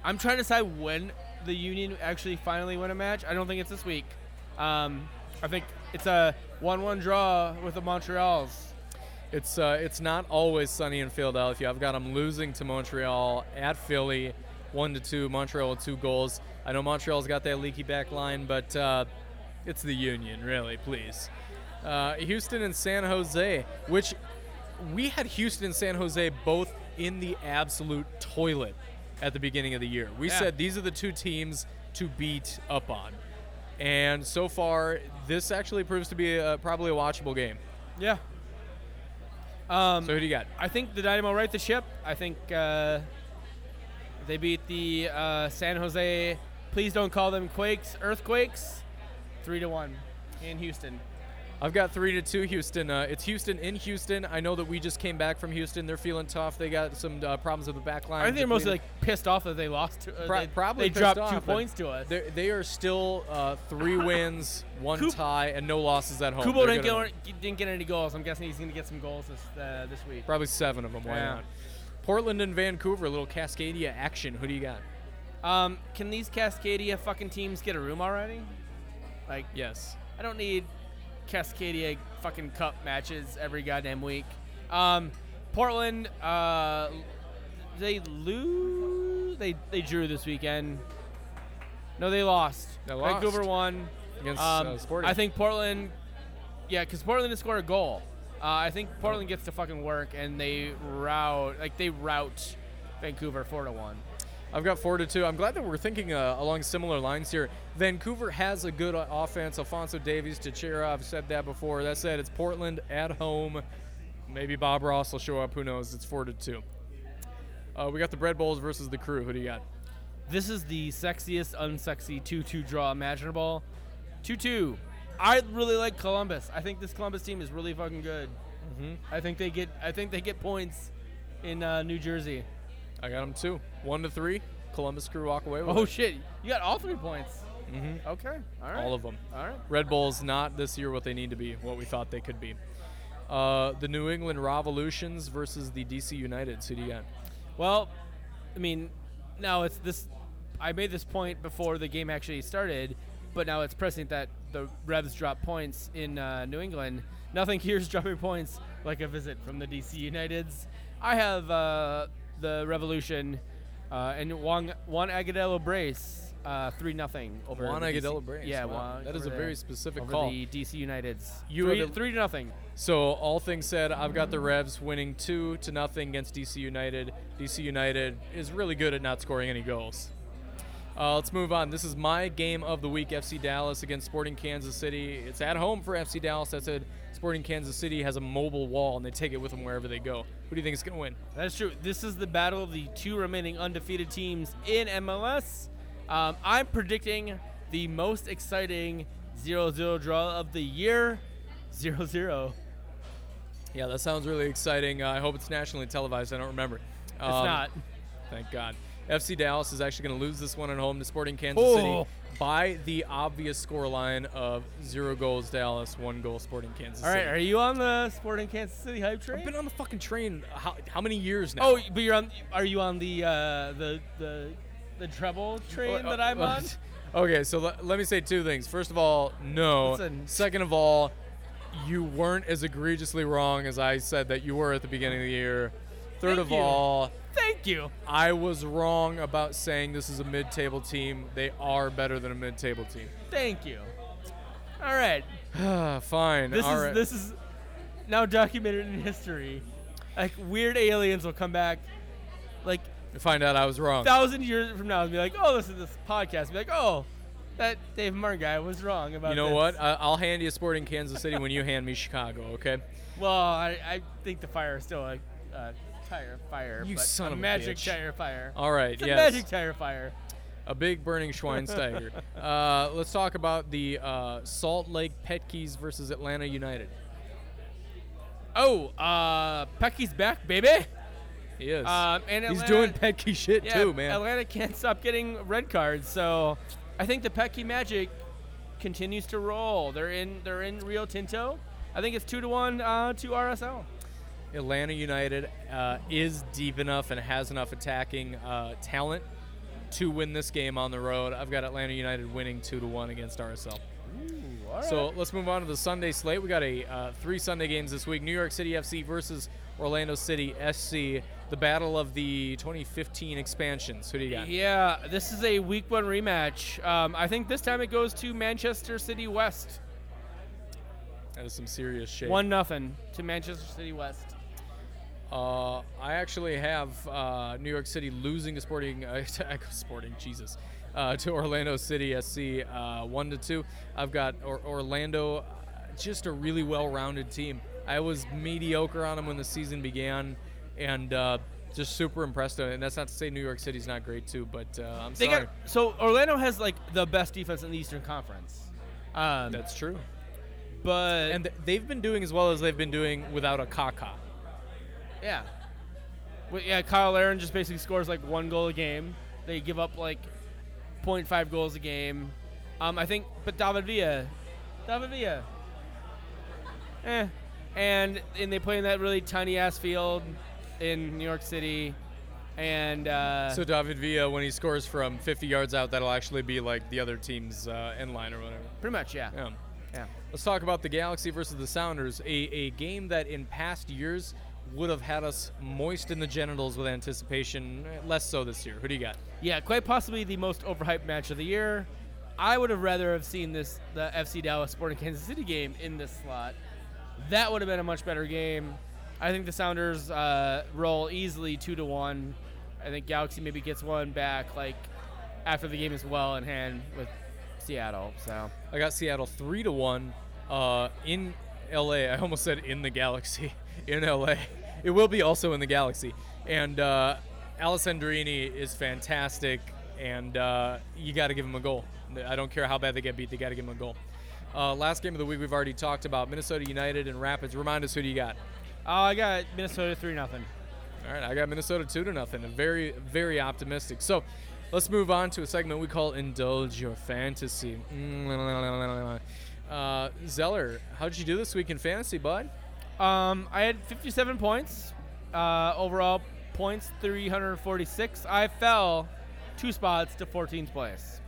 Speaker 3: I'm trying to decide when the Union actually finally win a match. I don't think it's this week. Um, I think it's a one-one draw with the Montreals.
Speaker 1: It's uh, it's not always sunny in Philadelphia. I've got them losing to Montreal at Philly, one to two. Montreal with two goals. I know Montreal's got that leaky back line, but uh, it's the Union, really. Please, uh, Houston and San Jose, which we had Houston and San Jose both in the absolute toilet at the beginning of the year. We
Speaker 3: Yeah.
Speaker 1: said these are the two teams to beat up on. And so far, this actually proves to be a, probably a watchable game.
Speaker 3: Yeah. Um,
Speaker 1: So who do you got?
Speaker 3: I think the Dynamo right the ship. I think uh, they beat the uh, San Jose. Please don't call them Quakes, Earthquakes. Three to one in Houston.
Speaker 1: I've got three to two Houston. Uh, it's Houston in Houston. I know that we just came back from Houston. They're feeling tough. They got some uh, problems with the back line.
Speaker 3: I think they're mostly like pissed off that they lost. To, uh,
Speaker 1: Pro-
Speaker 3: they,
Speaker 1: probably
Speaker 3: they dropped
Speaker 1: off,
Speaker 3: two points to us.
Speaker 1: They're, still uh, three [laughs] wins, one
Speaker 3: Coop-
Speaker 1: tie, and no losses at home. Cubo
Speaker 3: didn't get, didn't get any goals. I'm guessing he's going to get some goals this uh, this week.
Speaker 1: Probably seven of them. Why
Speaker 3: Yeah.
Speaker 1: not? Portland and Vancouver, a little Cascadia action. Who do you got?
Speaker 3: Um, can these Cascadia fucking teams get a room already? Like,
Speaker 1: Yes.
Speaker 3: I don't need Cascadia fucking cup matches every goddamn week. Um, Portland, uh, they lose. They they drew this weekend. No, they lost.
Speaker 1: They lost.
Speaker 3: Vancouver won.
Speaker 1: Against
Speaker 3: Um,
Speaker 1: uh, Sporting.
Speaker 3: I think Portland. Yeah, because Portland didn't score a goal. Uh, I think Portland gets to fucking work and they route like they route Vancouver four to one.
Speaker 1: I've got four to two. I'm glad that we're thinking uh, along similar lines here. Vancouver has a good uh, offense. Alphonso Davies, Techera, I've said that before. That said, it's Portland at home. Maybe Bob Ross will show up. Who knows? It's four to two. Uh, we got the Bread Bowls versus the Crew. Who do you got?
Speaker 3: This is the sexiest unsexy 2-2 draw imaginable. 2-2. I really like Columbus. I think this Columbus team is really fucking good.
Speaker 1: Mhm.
Speaker 3: I think they get I think they get points in uh, New Jersey.
Speaker 1: I got them two. One to three. Columbus Crew walk away with
Speaker 3: Oh
Speaker 1: it.
Speaker 3: shit! You got all three points.
Speaker 1: Mhm.
Speaker 3: Okay. All right.
Speaker 1: All of them.
Speaker 3: All right.
Speaker 1: Red Bulls not this year what they need to be, what we thought they could be. Uh, the New England Revolutions versus the DC Uniteds. Who do you got?
Speaker 3: Well, I mean, now it's this. I made this point before the game actually started, but now it's pressing that the Revs drop points in uh, New England. Nothing [laughs] here's dropping points like a visit from the DC Uniteds. I have uh, the Revolution uh, and Juan, Juan Agudelo brace uh, three nothing over
Speaker 1: Juan Agudelo brace,
Speaker 3: Yeah,
Speaker 1: wow.
Speaker 3: Juan,
Speaker 1: That is a very specific
Speaker 3: over
Speaker 1: call.
Speaker 3: The DC Uniteds.
Speaker 1: You
Speaker 3: three,
Speaker 1: the-
Speaker 3: three to nothing.
Speaker 1: So all things said, I've got the Revs winning two to nothing against DC United. DC United is really good at not scoring any goals. Uh, let's move on. This is my game of the week: FC Dallas against Sporting Kansas City. It's at home for FC Dallas. That said, Sporting Kansas City has a mobile wall, and they take it with them wherever they go. Who do you think is going to win?
Speaker 3: That's true. This is the battle of the two remaining undefeated teams in MLS. Um, I'm predicting the most exciting 0-0 draw of the year. 0-0.
Speaker 1: Yeah, that sounds really exciting. Uh, I hope it's nationally televised. I don't remember.
Speaker 3: It's
Speaker 1: Um,
Speaker 3: not.
Speaker 1: Thank God. FC Dallas is actually going to lose this one at home to Sporting Kansas
Speaker 3: Oh.
Speaker 1: City by the obvious scoreline of zero goals Dallas, one goal Sporting Kansas City.
Speaker 3: All right,
Speaker 1: City.
Speaker 3: are you on the Sporting Kansas City hype train?
Speaker 1: I've been on the fucking train how, how many years now?
Speaker 3: oh, but you're on. Are you on the uh, the the the treble train
Speaker 1: Uh,
Speaker 3: that I'm
Speaker 1: uh,
Speaker 3: on? [laughs]
Speaker 1: Okay, so le- let me say two things. First of all, no.
Speaker 3: Listen.
Speaker 1: Second of all, you weren't as egregiously wrong as I said that you were at the beginning of the year. Third
Speaker 3: Thank
Speaker 1: of
Speaker 3: you.
Speaker 1: all,
Speaker 3: Thank you.
Speaker 1: I was wrong about saying this is a mid-table team. They are better than a mid-table team.
Speaker 3: Thank you. All right. [sighs]
Speaker 1: Fine.
Speaker 3: This
Speaker 1: all
Speaker 3: is
Speaker 1: right.
Speaker 3: this is now documented in history. Like weird aliens will come back, like
Speaker 1: Find out I was wrong.
Speaker 3: thousand years from now and be like, oh, this is this podcast. Be like, oh, that Dave Martin guy was wrong about.
Speaker 1: You know
Speaker 3: this."
Speaker 1: what? I- I'll hand you a Sporting Kansas City when you hand me Chicago. Okay.
Speaker 3: Well, I, I think the fire is still a uh, tire fire.
Speaker 1: You
Speaker 3: but
Speaker 1: son
Speaker 3: a
Speaker 1: of a
Speaker 3: magic
Speaker 1: bitch.
Speaker 3: tire fire.
Speaker 1: All right.
Speaker 3: It's a
Speaker 1: yes.
Speaker 3: magic tire fire.
Speaker 1: A big burning Schweinsteiger. [laughs] uh, let's talk about the uh, Salt Lake Petkes versus Atlanta United.
Speaker 3: Oh, uh, Petke's back, baby.
Speaker 1: He is.
Speaker 3: Um, and
Speaker 1: He's doing Petke shit
Speaker 3: yeah,
Speaker 1: too, man.
Speaker 3: Atlanta can't stop getting red cards, so I think the Pecky Magic continues to roll. They're in they're in Rio Tinto. I think it's two to one uh, to RSL.
Speaker 1: Atlanta United uh, is deep enough and has enough attacking uh, talent to win this game on the road. I've got Atlanta United winning two to one against RSL. So let's move on to the Sunday slate. We got a uh, three Sunday games this week: New York City FC versus Orlando City SC. The battle of the 2015 expansions. Who do you got?
Speaker 3: Yeah, this is a week one rematch. Um, I think this time it goes to Manchester City West.
Speaker 1: That is some serious shit.
Speaker 3: One nothing to Manchester City West.
Speaker 1: Uh, I actually have uh, New York City losing to Sporting, uh, [laughs] Sporting Jesus, uh, to Orlando City SC, uh, one to two. I've got or- Orlando, uh, just a really well-rounded team. I was mediocre on them when the season began, and uh, just super impressed. And that's not to say New York City's not great too, but uh, I'm
Speaker 3: They
Speaker 1: sorry.
Speaker 3: got so Orlando has like the best defense in the Eastern Conference. Um,
Speaker 1: that's true.
Speaker 3: but
Speaker 1: And th- they've been doing as well as they've been doing without a Kaka.
Speaker 3: Yeah, well, yeah. Kyle Aaron just basically scores like one goal a game. They give up like 0.5 goals a game. Um, I think, but David Villa, David Villa, eh. And and they play in that really tiny ass field in New York City, and uh,
Speaker 1: So David Villa, when he scores from 50 yards out, that'll actually be like the other team's uh, end line or whatever.
Speaker 3: pretty much yeah.
Speaker 1: Yeah.
Speaker 3: Yeah.
Speaker 1: Let's talk about the Galaxy versus the Sounders, a, a game that in past years would have had us moist in the genitals with anticipation. Less so this year. Who do you got?
Speaker 3: Yeah, quite possibly the most overhyped match of the year. I would have rather have seen this the FC Dallas Sporting Kansas City game in this slot. That would have been a much better game. I think the Sounders uh, roll easily two to one. I think Galaxy maybe gets one back like after the game is well in hand with Seattle. So
Speaker 1: I got Seattle three to one uh, in L.A. I almost said in the Galaxy [laughs] in L.A. It will be also in the Galaxy, and uh, Alessandrini is fantastic, and uh, you got to give him a goal. I don't care how bad they get beat; they got to give him a goal. Uh, last game of the week we've already talked about Minnesota United and Rapids. Remind us who do you got?
Speaker 3: uh, I got Minnesota three nothing.
Speaker 1: All right, I got Minnesota two to nothing. Very, very optimistic. So, let's move on to a segment we call "Indulge Your Fantasy." Uh, Zeller, how'd you do this week in fantasy, bud?
Speaker 3: Um, I had 57 points. Uh, overall points 346. I fell two spots to 14th place.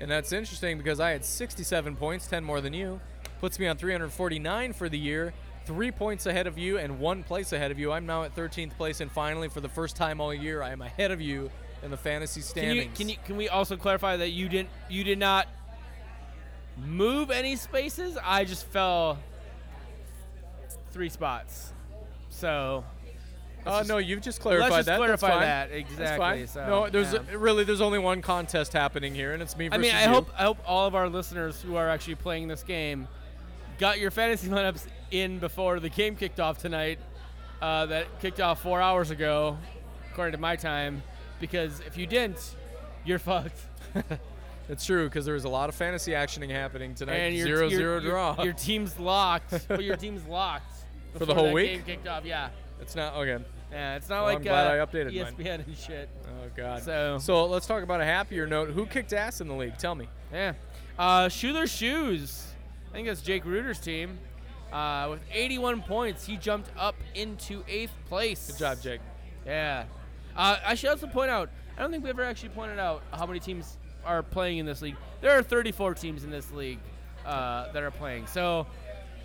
Speaker 1: And that's interesting because I had 67 points, 10 more than you. Puts me on 349 for the year, three points ahead of you, and one place ahead of you. I'm now at 13th place, and finally, for the first time all year, I am ahead of you in the fantasy
Speaker 3: Can you,
Speaker 1: standings.
Speaker 3: can you can we also clarify that you didn't you did not move any spaces? I just fell three spots. So let's
Speaker 1: Uh, no, you've just clarified
Speaker 3: let's just
Speaker 1: that.
Speaker 3: clarify that exactly. So,
Speaker 1: no, there's
Speaker 3: yeah.
Speaker 1: really there's only one contest happening here, and it's me
Speaker 3: I mean, I
Speaker 1: you.
Speaker 3: hope I hope all of our listeners who are actually playing this game got your fantasy lineups in before the game kicked off tonight. Uh, that kicked off four hours ago, according to my time. Because if you didn't, you're fucked. [laughs]
Speaker 1: It's true because there was a lot of fantasy actioning happening tonight.
Speaker 3: and your
Speaker 1: zero
Speaker 3: your,
Speaker 1: zero
Speaker 3: your,
Speaker 1: draw.
Speaker 3: Your team's locked. [laughs] but your team's locked
Speaker 1: For the whole week?
Speaker 3: Game kicked off. Yeah.
Speaker 1: it's not okay.
Speaker 3: Yeah. It's not
Speaker 1: Well,
Speaker 3: like
Speaker 1: I'm glad
Speaker 3: uh,
Speaker 1: I updated mine.
Speaker 3: ESPN and shit.
Speaker 1: Oh god.
Speaker 3: So-
Speaker 1: so let's talk about a happier note. Who kicked ass in the league? Tell me.
Speaker 3: Yeah. Uh, Schuler Shoes. I think that's Jake Reuter's team. Uh, with 81 points, he jumped up into eighth place.
Speaker 1: Good job, Jake.
Speaker 3: Yeah. Uh, I should also point out, I don't think we ever actually pointed out how many teams are playing in this league. There are 34 teams in this league uh, that are playing. So,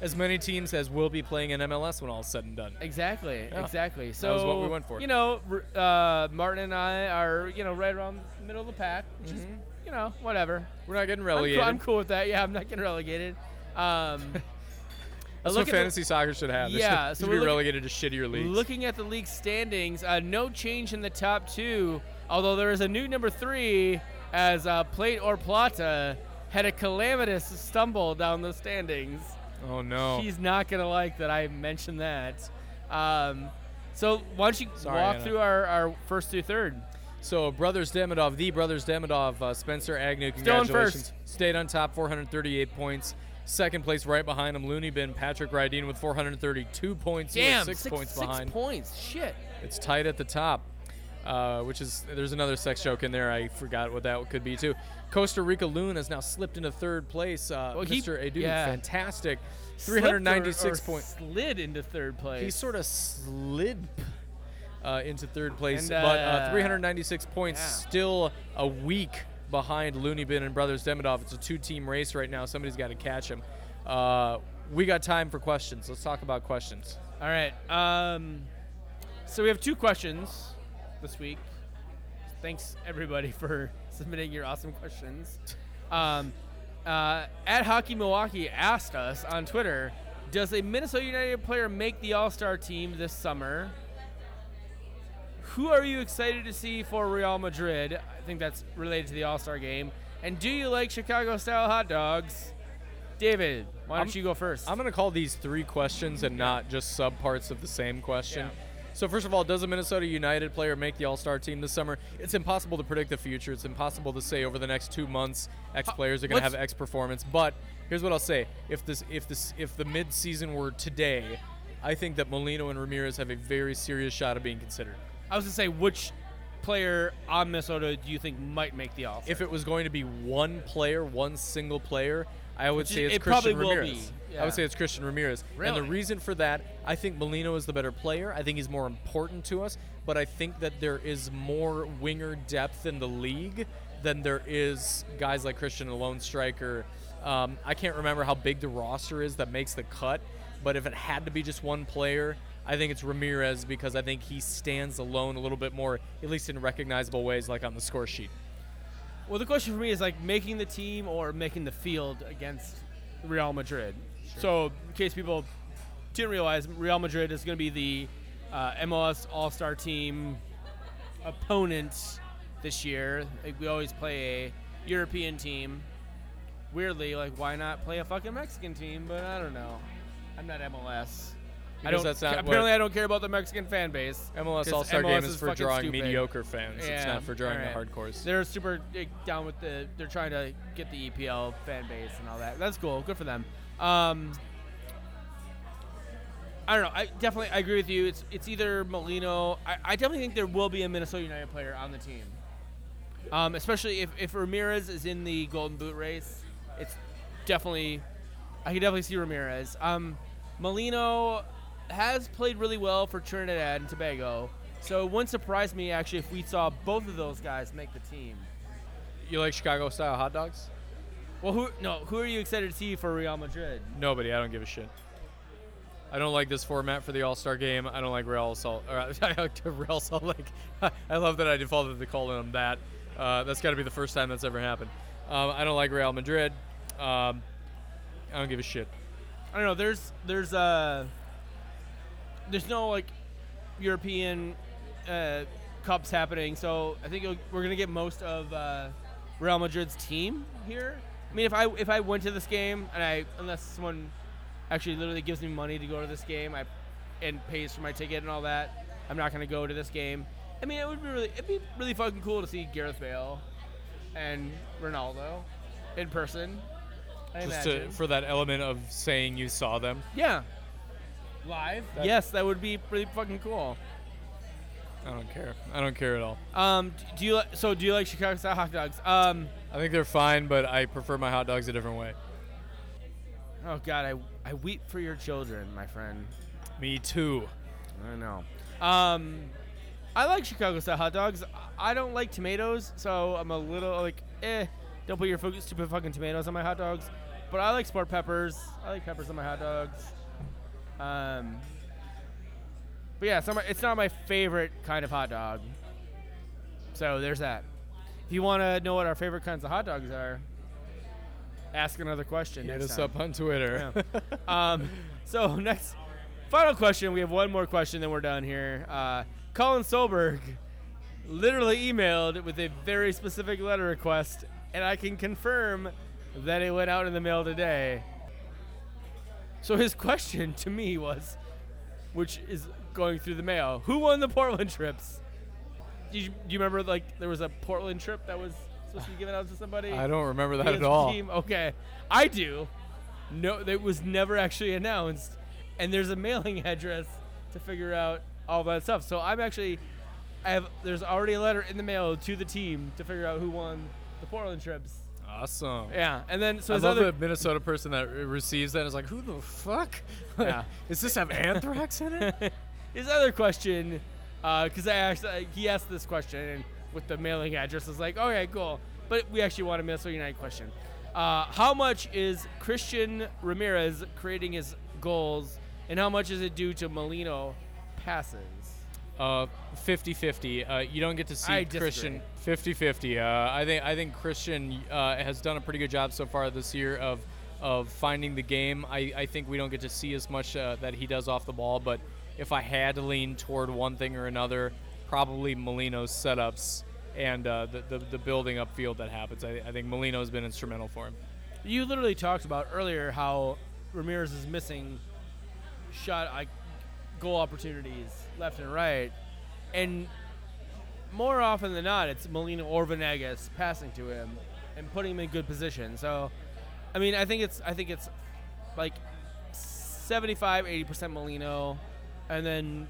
Speaker 1: As many teams as will be playing in MLS when all is said and done.
Speaker 3: exactly,
Speaker 1: Yeah.
Speaker 3: exactly. So, that
Speaker 1: was what we went for.
Speaker 3: You know, uh, Martin and I are, you know, right around the middle of the pack. Which is, you know, whatever.
Speaker 1: We're not getting
Speaker 3: I'm
Speaker 1: relegated.
Speaker 3: cool, I'm cool with that. Yeah, I'm not getting relegated. Um, [laughs]
Speaker 1: That's
Speaker 3: look
Speaker 1: what
Speaker 3: at the-
Speaker 1: fantasy soccer should have.
Speaker 3: Yeah,
Speaker 1: should,
Speaker 3: so we're
Speaker 1: be
Speaker 3: looking-
Speaker 1: relegated to shittier leagues.
Speaker 3: Looking at the league standings, uh, no change in the top two, although there is a new number three as uh, Plate or Plata had a calamitous stumble down the standings.
Speaker 1: Oh no.
Speaker 3: He's not going to like that I mentioned that. Um, so why don't you
Speaker 1: Sorry,
Speaker 3: walk
Speaker 1: Anna.
Speaker 3: through our, our first through third?
Speaker 1: So Brothers Demidov, the Brothers Demidov, uh, Spencer Agnew, congratulations. Stayed on top, 438 points. Second place right behind him, Looney Bin, Patrick Rydeen with 432 points.
Speaker 3: Damn,
Speaker 1: six, points
Speaker 3: six
Speaker 1: behind.
Speaker 3: points. Shit.
Speaker 1: It's tight at the top, uh, which is there's another sex joke in there. I forgot what that could be too. Costa Rica Loon has now slipped into third place. Uh,
Speaker 3: Well, he-
Speaker 1: Mr. Adu,
Speaker 3: yeah.
Speaker 1: fantastic, 396
Speaker 3: or
Speaker 1: points.
Speaker 3: Slid into third place.
Speaker 1: He sort of slid uh, into third place,
Speaker 3: And,
Speaker 1: but uh,
Speaker 3: uh,
Speaker 1: 396 points,
Speaker 3: yeah.
Speaker 1: still a week behind Looney Bin and Brothers Demidov. It's a two-team race right now. Somebody's got to catch him. Uh, we got time for questions. Let's talk about questions.
Speaker 3: All right. Um, so we have two questions this week. Thanks everybody for [laughs] submitting your awesome questions. Um, uh, at Hockey Milwaukee asked us on Twitter, "Does a Minnesota United player make the All Star team this summer? Who are you excited to see for Real Madrid? I think that's related to the All Star game. And do you like Chicago style hot dogs? David, why don't
Speaker 1: I'm-
Speaker 3: you go first?
Speaker 1: I'm going to call these three questions and not just subparts of the same question.
Speaker 3: Yeah.
Speaker 1: So first of all, does a Minnesota United player make the All-Star team this summer? It's impossible to predict the future. It's impossible to say over the next two months X
Speaker 3: uh,
Speaker 1: players are going to have X performance. But here's what I'll say: if this, if this, if the mid-season were today, I think that Molino and Ramirez have a very serious shot of being considered.
Speaker 3: I was gonna say which player on Minnesota do you think might make the All Star?
Speaker 1: If it was going to be one player, one single player, I would
Speaker 3: Which
Speaker 1: say it's
Speaker 3: it probably
Speaker 1: Christian
Speaker 3: will
Speaker 1: Ramirez.
Speaker 3: Be,
Speaker 1: I would say it's Christian Ramirez. And the reason for that, I think Molino is the better player. I think he's more important to us, but I think that there is more winger depth in the league than there is guys like Christian, a lone striker. Um, I can't remember how big the roster is that makes the cut, but if it had to be just one player, I think it's Ramirez because I think he stands alone a little bit more, at least in recognizable ways, like on the score sheet.
Speaker 3: well, the question for me is like making the team or making the field against Real Madrid. So, in case people didn't realize, Real Madrid is going to be the uh, MLS All Star team opponent this year. Like, we always play a European team. Weirdly, like, why not play a fucking Mexican team? But I don't know. I'm not MLS. I don't.
Speaker 1: that's not
Speaker 3: apparently, I don't care about the Mexican fan base.
Speaker 1: MLS All Star Game is for drawing
Speaker 3: stupid.
Speaker 1: mediocre fans. it's not for drawing
Speaker 3: alright.
Speaker 1: the hardcores.
Speaker 3: They're super down with the. They're trying to get the EPL fan base and all that. That's cool. Good for them. Um, I don't know. I definitely I agree with you. It's it's either Molino. I, I definitely think there will be a Minnesota United player on the team. Um, especially if, if Ramirez is in the Golden Boot race, it's definitely I can definitely see Ramirez. Um, Molino has played really well for Trinidad and Tobago, so it wouldn't surprise me actually if we saw both of those guys make the team.
Speaker 1: You like Chicago style hot dogs?
Speaker 3: Well, who no? Who are you excited to see for Real Madrid?
Speaker 1: Nobody. I don't give a shit. I don't like this format for the All Star game. I don't like Real Salt. Or, [laughs] Real Salt Lake. [laughs] I love that I defaulted to calling them that. Uh, that's got to be the first time that's ever happened. Um, I don't like Real Madrid. Um, I don't give a shit.
Speaker 3: I don't know. There's there's uh there's no like European uh, cups happening, so I think we're gonna get most of uh, Real Madrid's team here. I mean, if I if I went to this game and I unless someone actually literally gives me money to go to this game, I and pays for my ticket and all that, I'm not gonna go to this game. I mean, it would be really it'd be really fucking cool to see Gareth Bale and Ronaldo in person. I
Speaker 1: Just to, for that element of saying you saw them.
Speaker 3: Yeah. Live?
Speaker 1: That-
Speaker 3: yes, that would be pretty fucking cool.
Speaker 1: I don't care. I don't care at all.
Speaker 3: Um, do you li- so do you like Chicago style hot dogs? Um,
Speaker 1: I think they're fine, but I prefer my hot dogs a different way.
Speaker 3: oh god, I I weep for your children, my friend.
Speaker 1: Me too.
Speaker 3: I know. Um, I like Chicago style hot dogs. I don't like tomatoes, so I'm a little like, eh. Don't put your stupid fucking tomatoes on my hot dogs. But I like sport peppers. I like peppers on my hot dogs. Um, but yeah, it's not, my, it's not my favorite kind of hot dog. So there's that. If you want to know what our favorite kinds of hot dogs are, ask another question.
Speaker 1: Hit us
Speaker 3: time.
Speaker 1: up on Twitter. [laughs]
Speaker 3: Um, so next, final question. We have one more question, then we're done here. Uh, Colin Solberg literally emailed with a very specific letter request, and I can confirm that it went out in the mail today. So his [laughs] question to me was, which is going through the mail, who won the Portland trips? Do you, do you remember like there was a Portland trip that was supposed to be given out to somebody?
Speaker 1: I don't remember that at all.
Speaker 3: Team? Okay, I do. No, it was never actually announced, and there's a mailing [laughs] address to figure out all that stuff. So I'm actually, I have. There's already a letter in the mail to the team to figure out who won the Portland trips.
Speaker 1: Awesome.
Speaker 3: Yeah, and then so
Speaker 1: I love
Speaker 3: other.
Speaker 1: the Minnesota person that receives that and is like, who the fuck?
Speaker 3: Yeah. [laughs]
Speaker 1: Does this have anthrax in it? [laughs]
Speaker 3: his other question, because I actually he asked this question and with the mailing address, I was like, okay, cool. But we actually want a Minnesota United question. Uh, how much is Christian Ramirez creating his goals, and how much is it due to Molino passes?
Speaker 1: Uh, 50-50. Uh, you don't get to see. Christian 50-50. Uh, I think I think Christian uh, has done a pretty good job so far this year of of finding the game. I, I think we don't get to see as much uh, that he does off the ball, but if I had to lean toward one thing or another, probably Molino's setups and uh, the, the the building up field that happens. I, I think Molino's been instrumental for him.
Speaker 3: You literally talked about earlier how Ramirez is missing shot goal opportunities left and right, and more often than not, it's Molino or Venegas passing to him and putting him in good position. So, I mean, I think it's I think it's like 75, 80% Molino, and then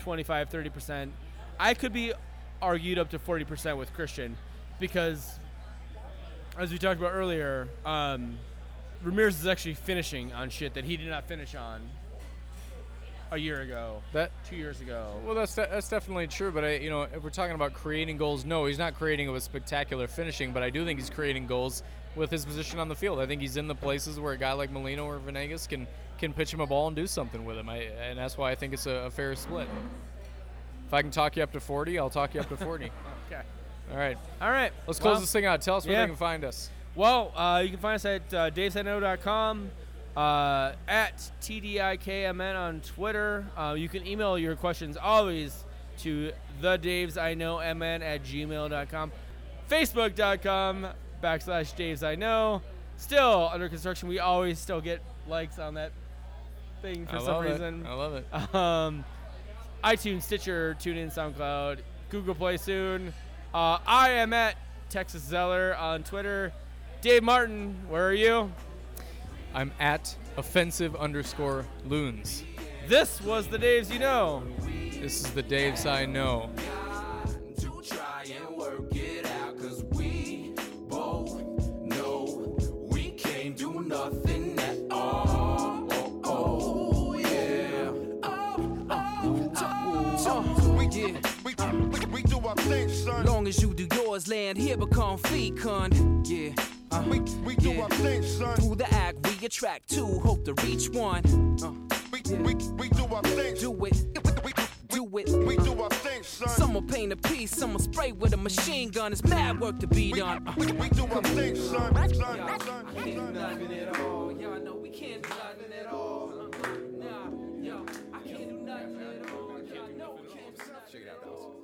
Speaker 3: 25, 30%. I could be argued up to 40% with Christian because, as we talked about earlier, um, Ramirez is actually finishing on shit that he did not finish on a year ago,
Speaker 1: That
Speaker 3: two years ago.
Speaker 1: Well, that's that's definitely true. But I, you know, if we're talking about creating goals, no, he's not creating it with spectacular finishing. But I do think he's creating goals with his position on the field. I think he's in the places where a guy like Molino or Venegas can can pitch him a ball and do something with him. I, and that's why I think it's a, a fair split. If I can talk you up to 40, I'll talk you up to 40. [laughs]
Speaker 3: Okay.
Speaker 1: All right,
Speaker 3: All right.
Speaker 1: let's close
Speaker 3: Well-
Speaker 1: this thing out. Tell us where
Speaker 3: yeah.
Speaker 1: they can find us.
Speaker 3: Well, uh, you can find us at uh, davesino.com, uh, at TDIKMN on Twitter. Uh, you can email your questions always to the Daves I Know MN at gmail.com, Facebook.com backslash Daves Know. Still under construction. We always still get likes on that thing for
Speaker 1: I
Speaker 3: some
Speaker 1: love
Speaker 3: reason.
Speaker 1: it. I love it. [laughs]
Speaker 3: Um, iTunes, Stitcher, TuneIn, SoundCloud, Google Play soon. Uh, I am at Texas Zeller on Twitter. Dave Martin, where are you?
Speaker 1: I'm at offensive underscore loons.
Speaker 3: This was the Daves you know.
Speaker 1: This is the Daves I know.
Speaker 2: to we
Speaker 4: thing, son.
Speaker 5: Long as you do yours, land here become fecund. Yeah. Uh,
Speaker 4: We, we do
Speaker 5: yeah.
Speaker 4: our thing, son.
Speaker 5: Through the act, we attract two, hope to reach one. Uh,
Speaker 4: We, we, we do our thing.
Speaker 5: do it,
Speaker 4: We,
Speaker 5: do it.
Speaker 4: we do our thing, son.
Speaker 5: Some will paint a piece, some will spray with a machine gun. It's mad work to be done. Uh,
Speaker 4: we, we do our thing, son. Son, son,
Speaker 5: I can't do
Speaker 4: son.
Speaker 5: nothing at all. Y'all know we can't do nothing at all. Uh, nah, yo, I can't do nothing at all. Y'all know we can't do nothing at all.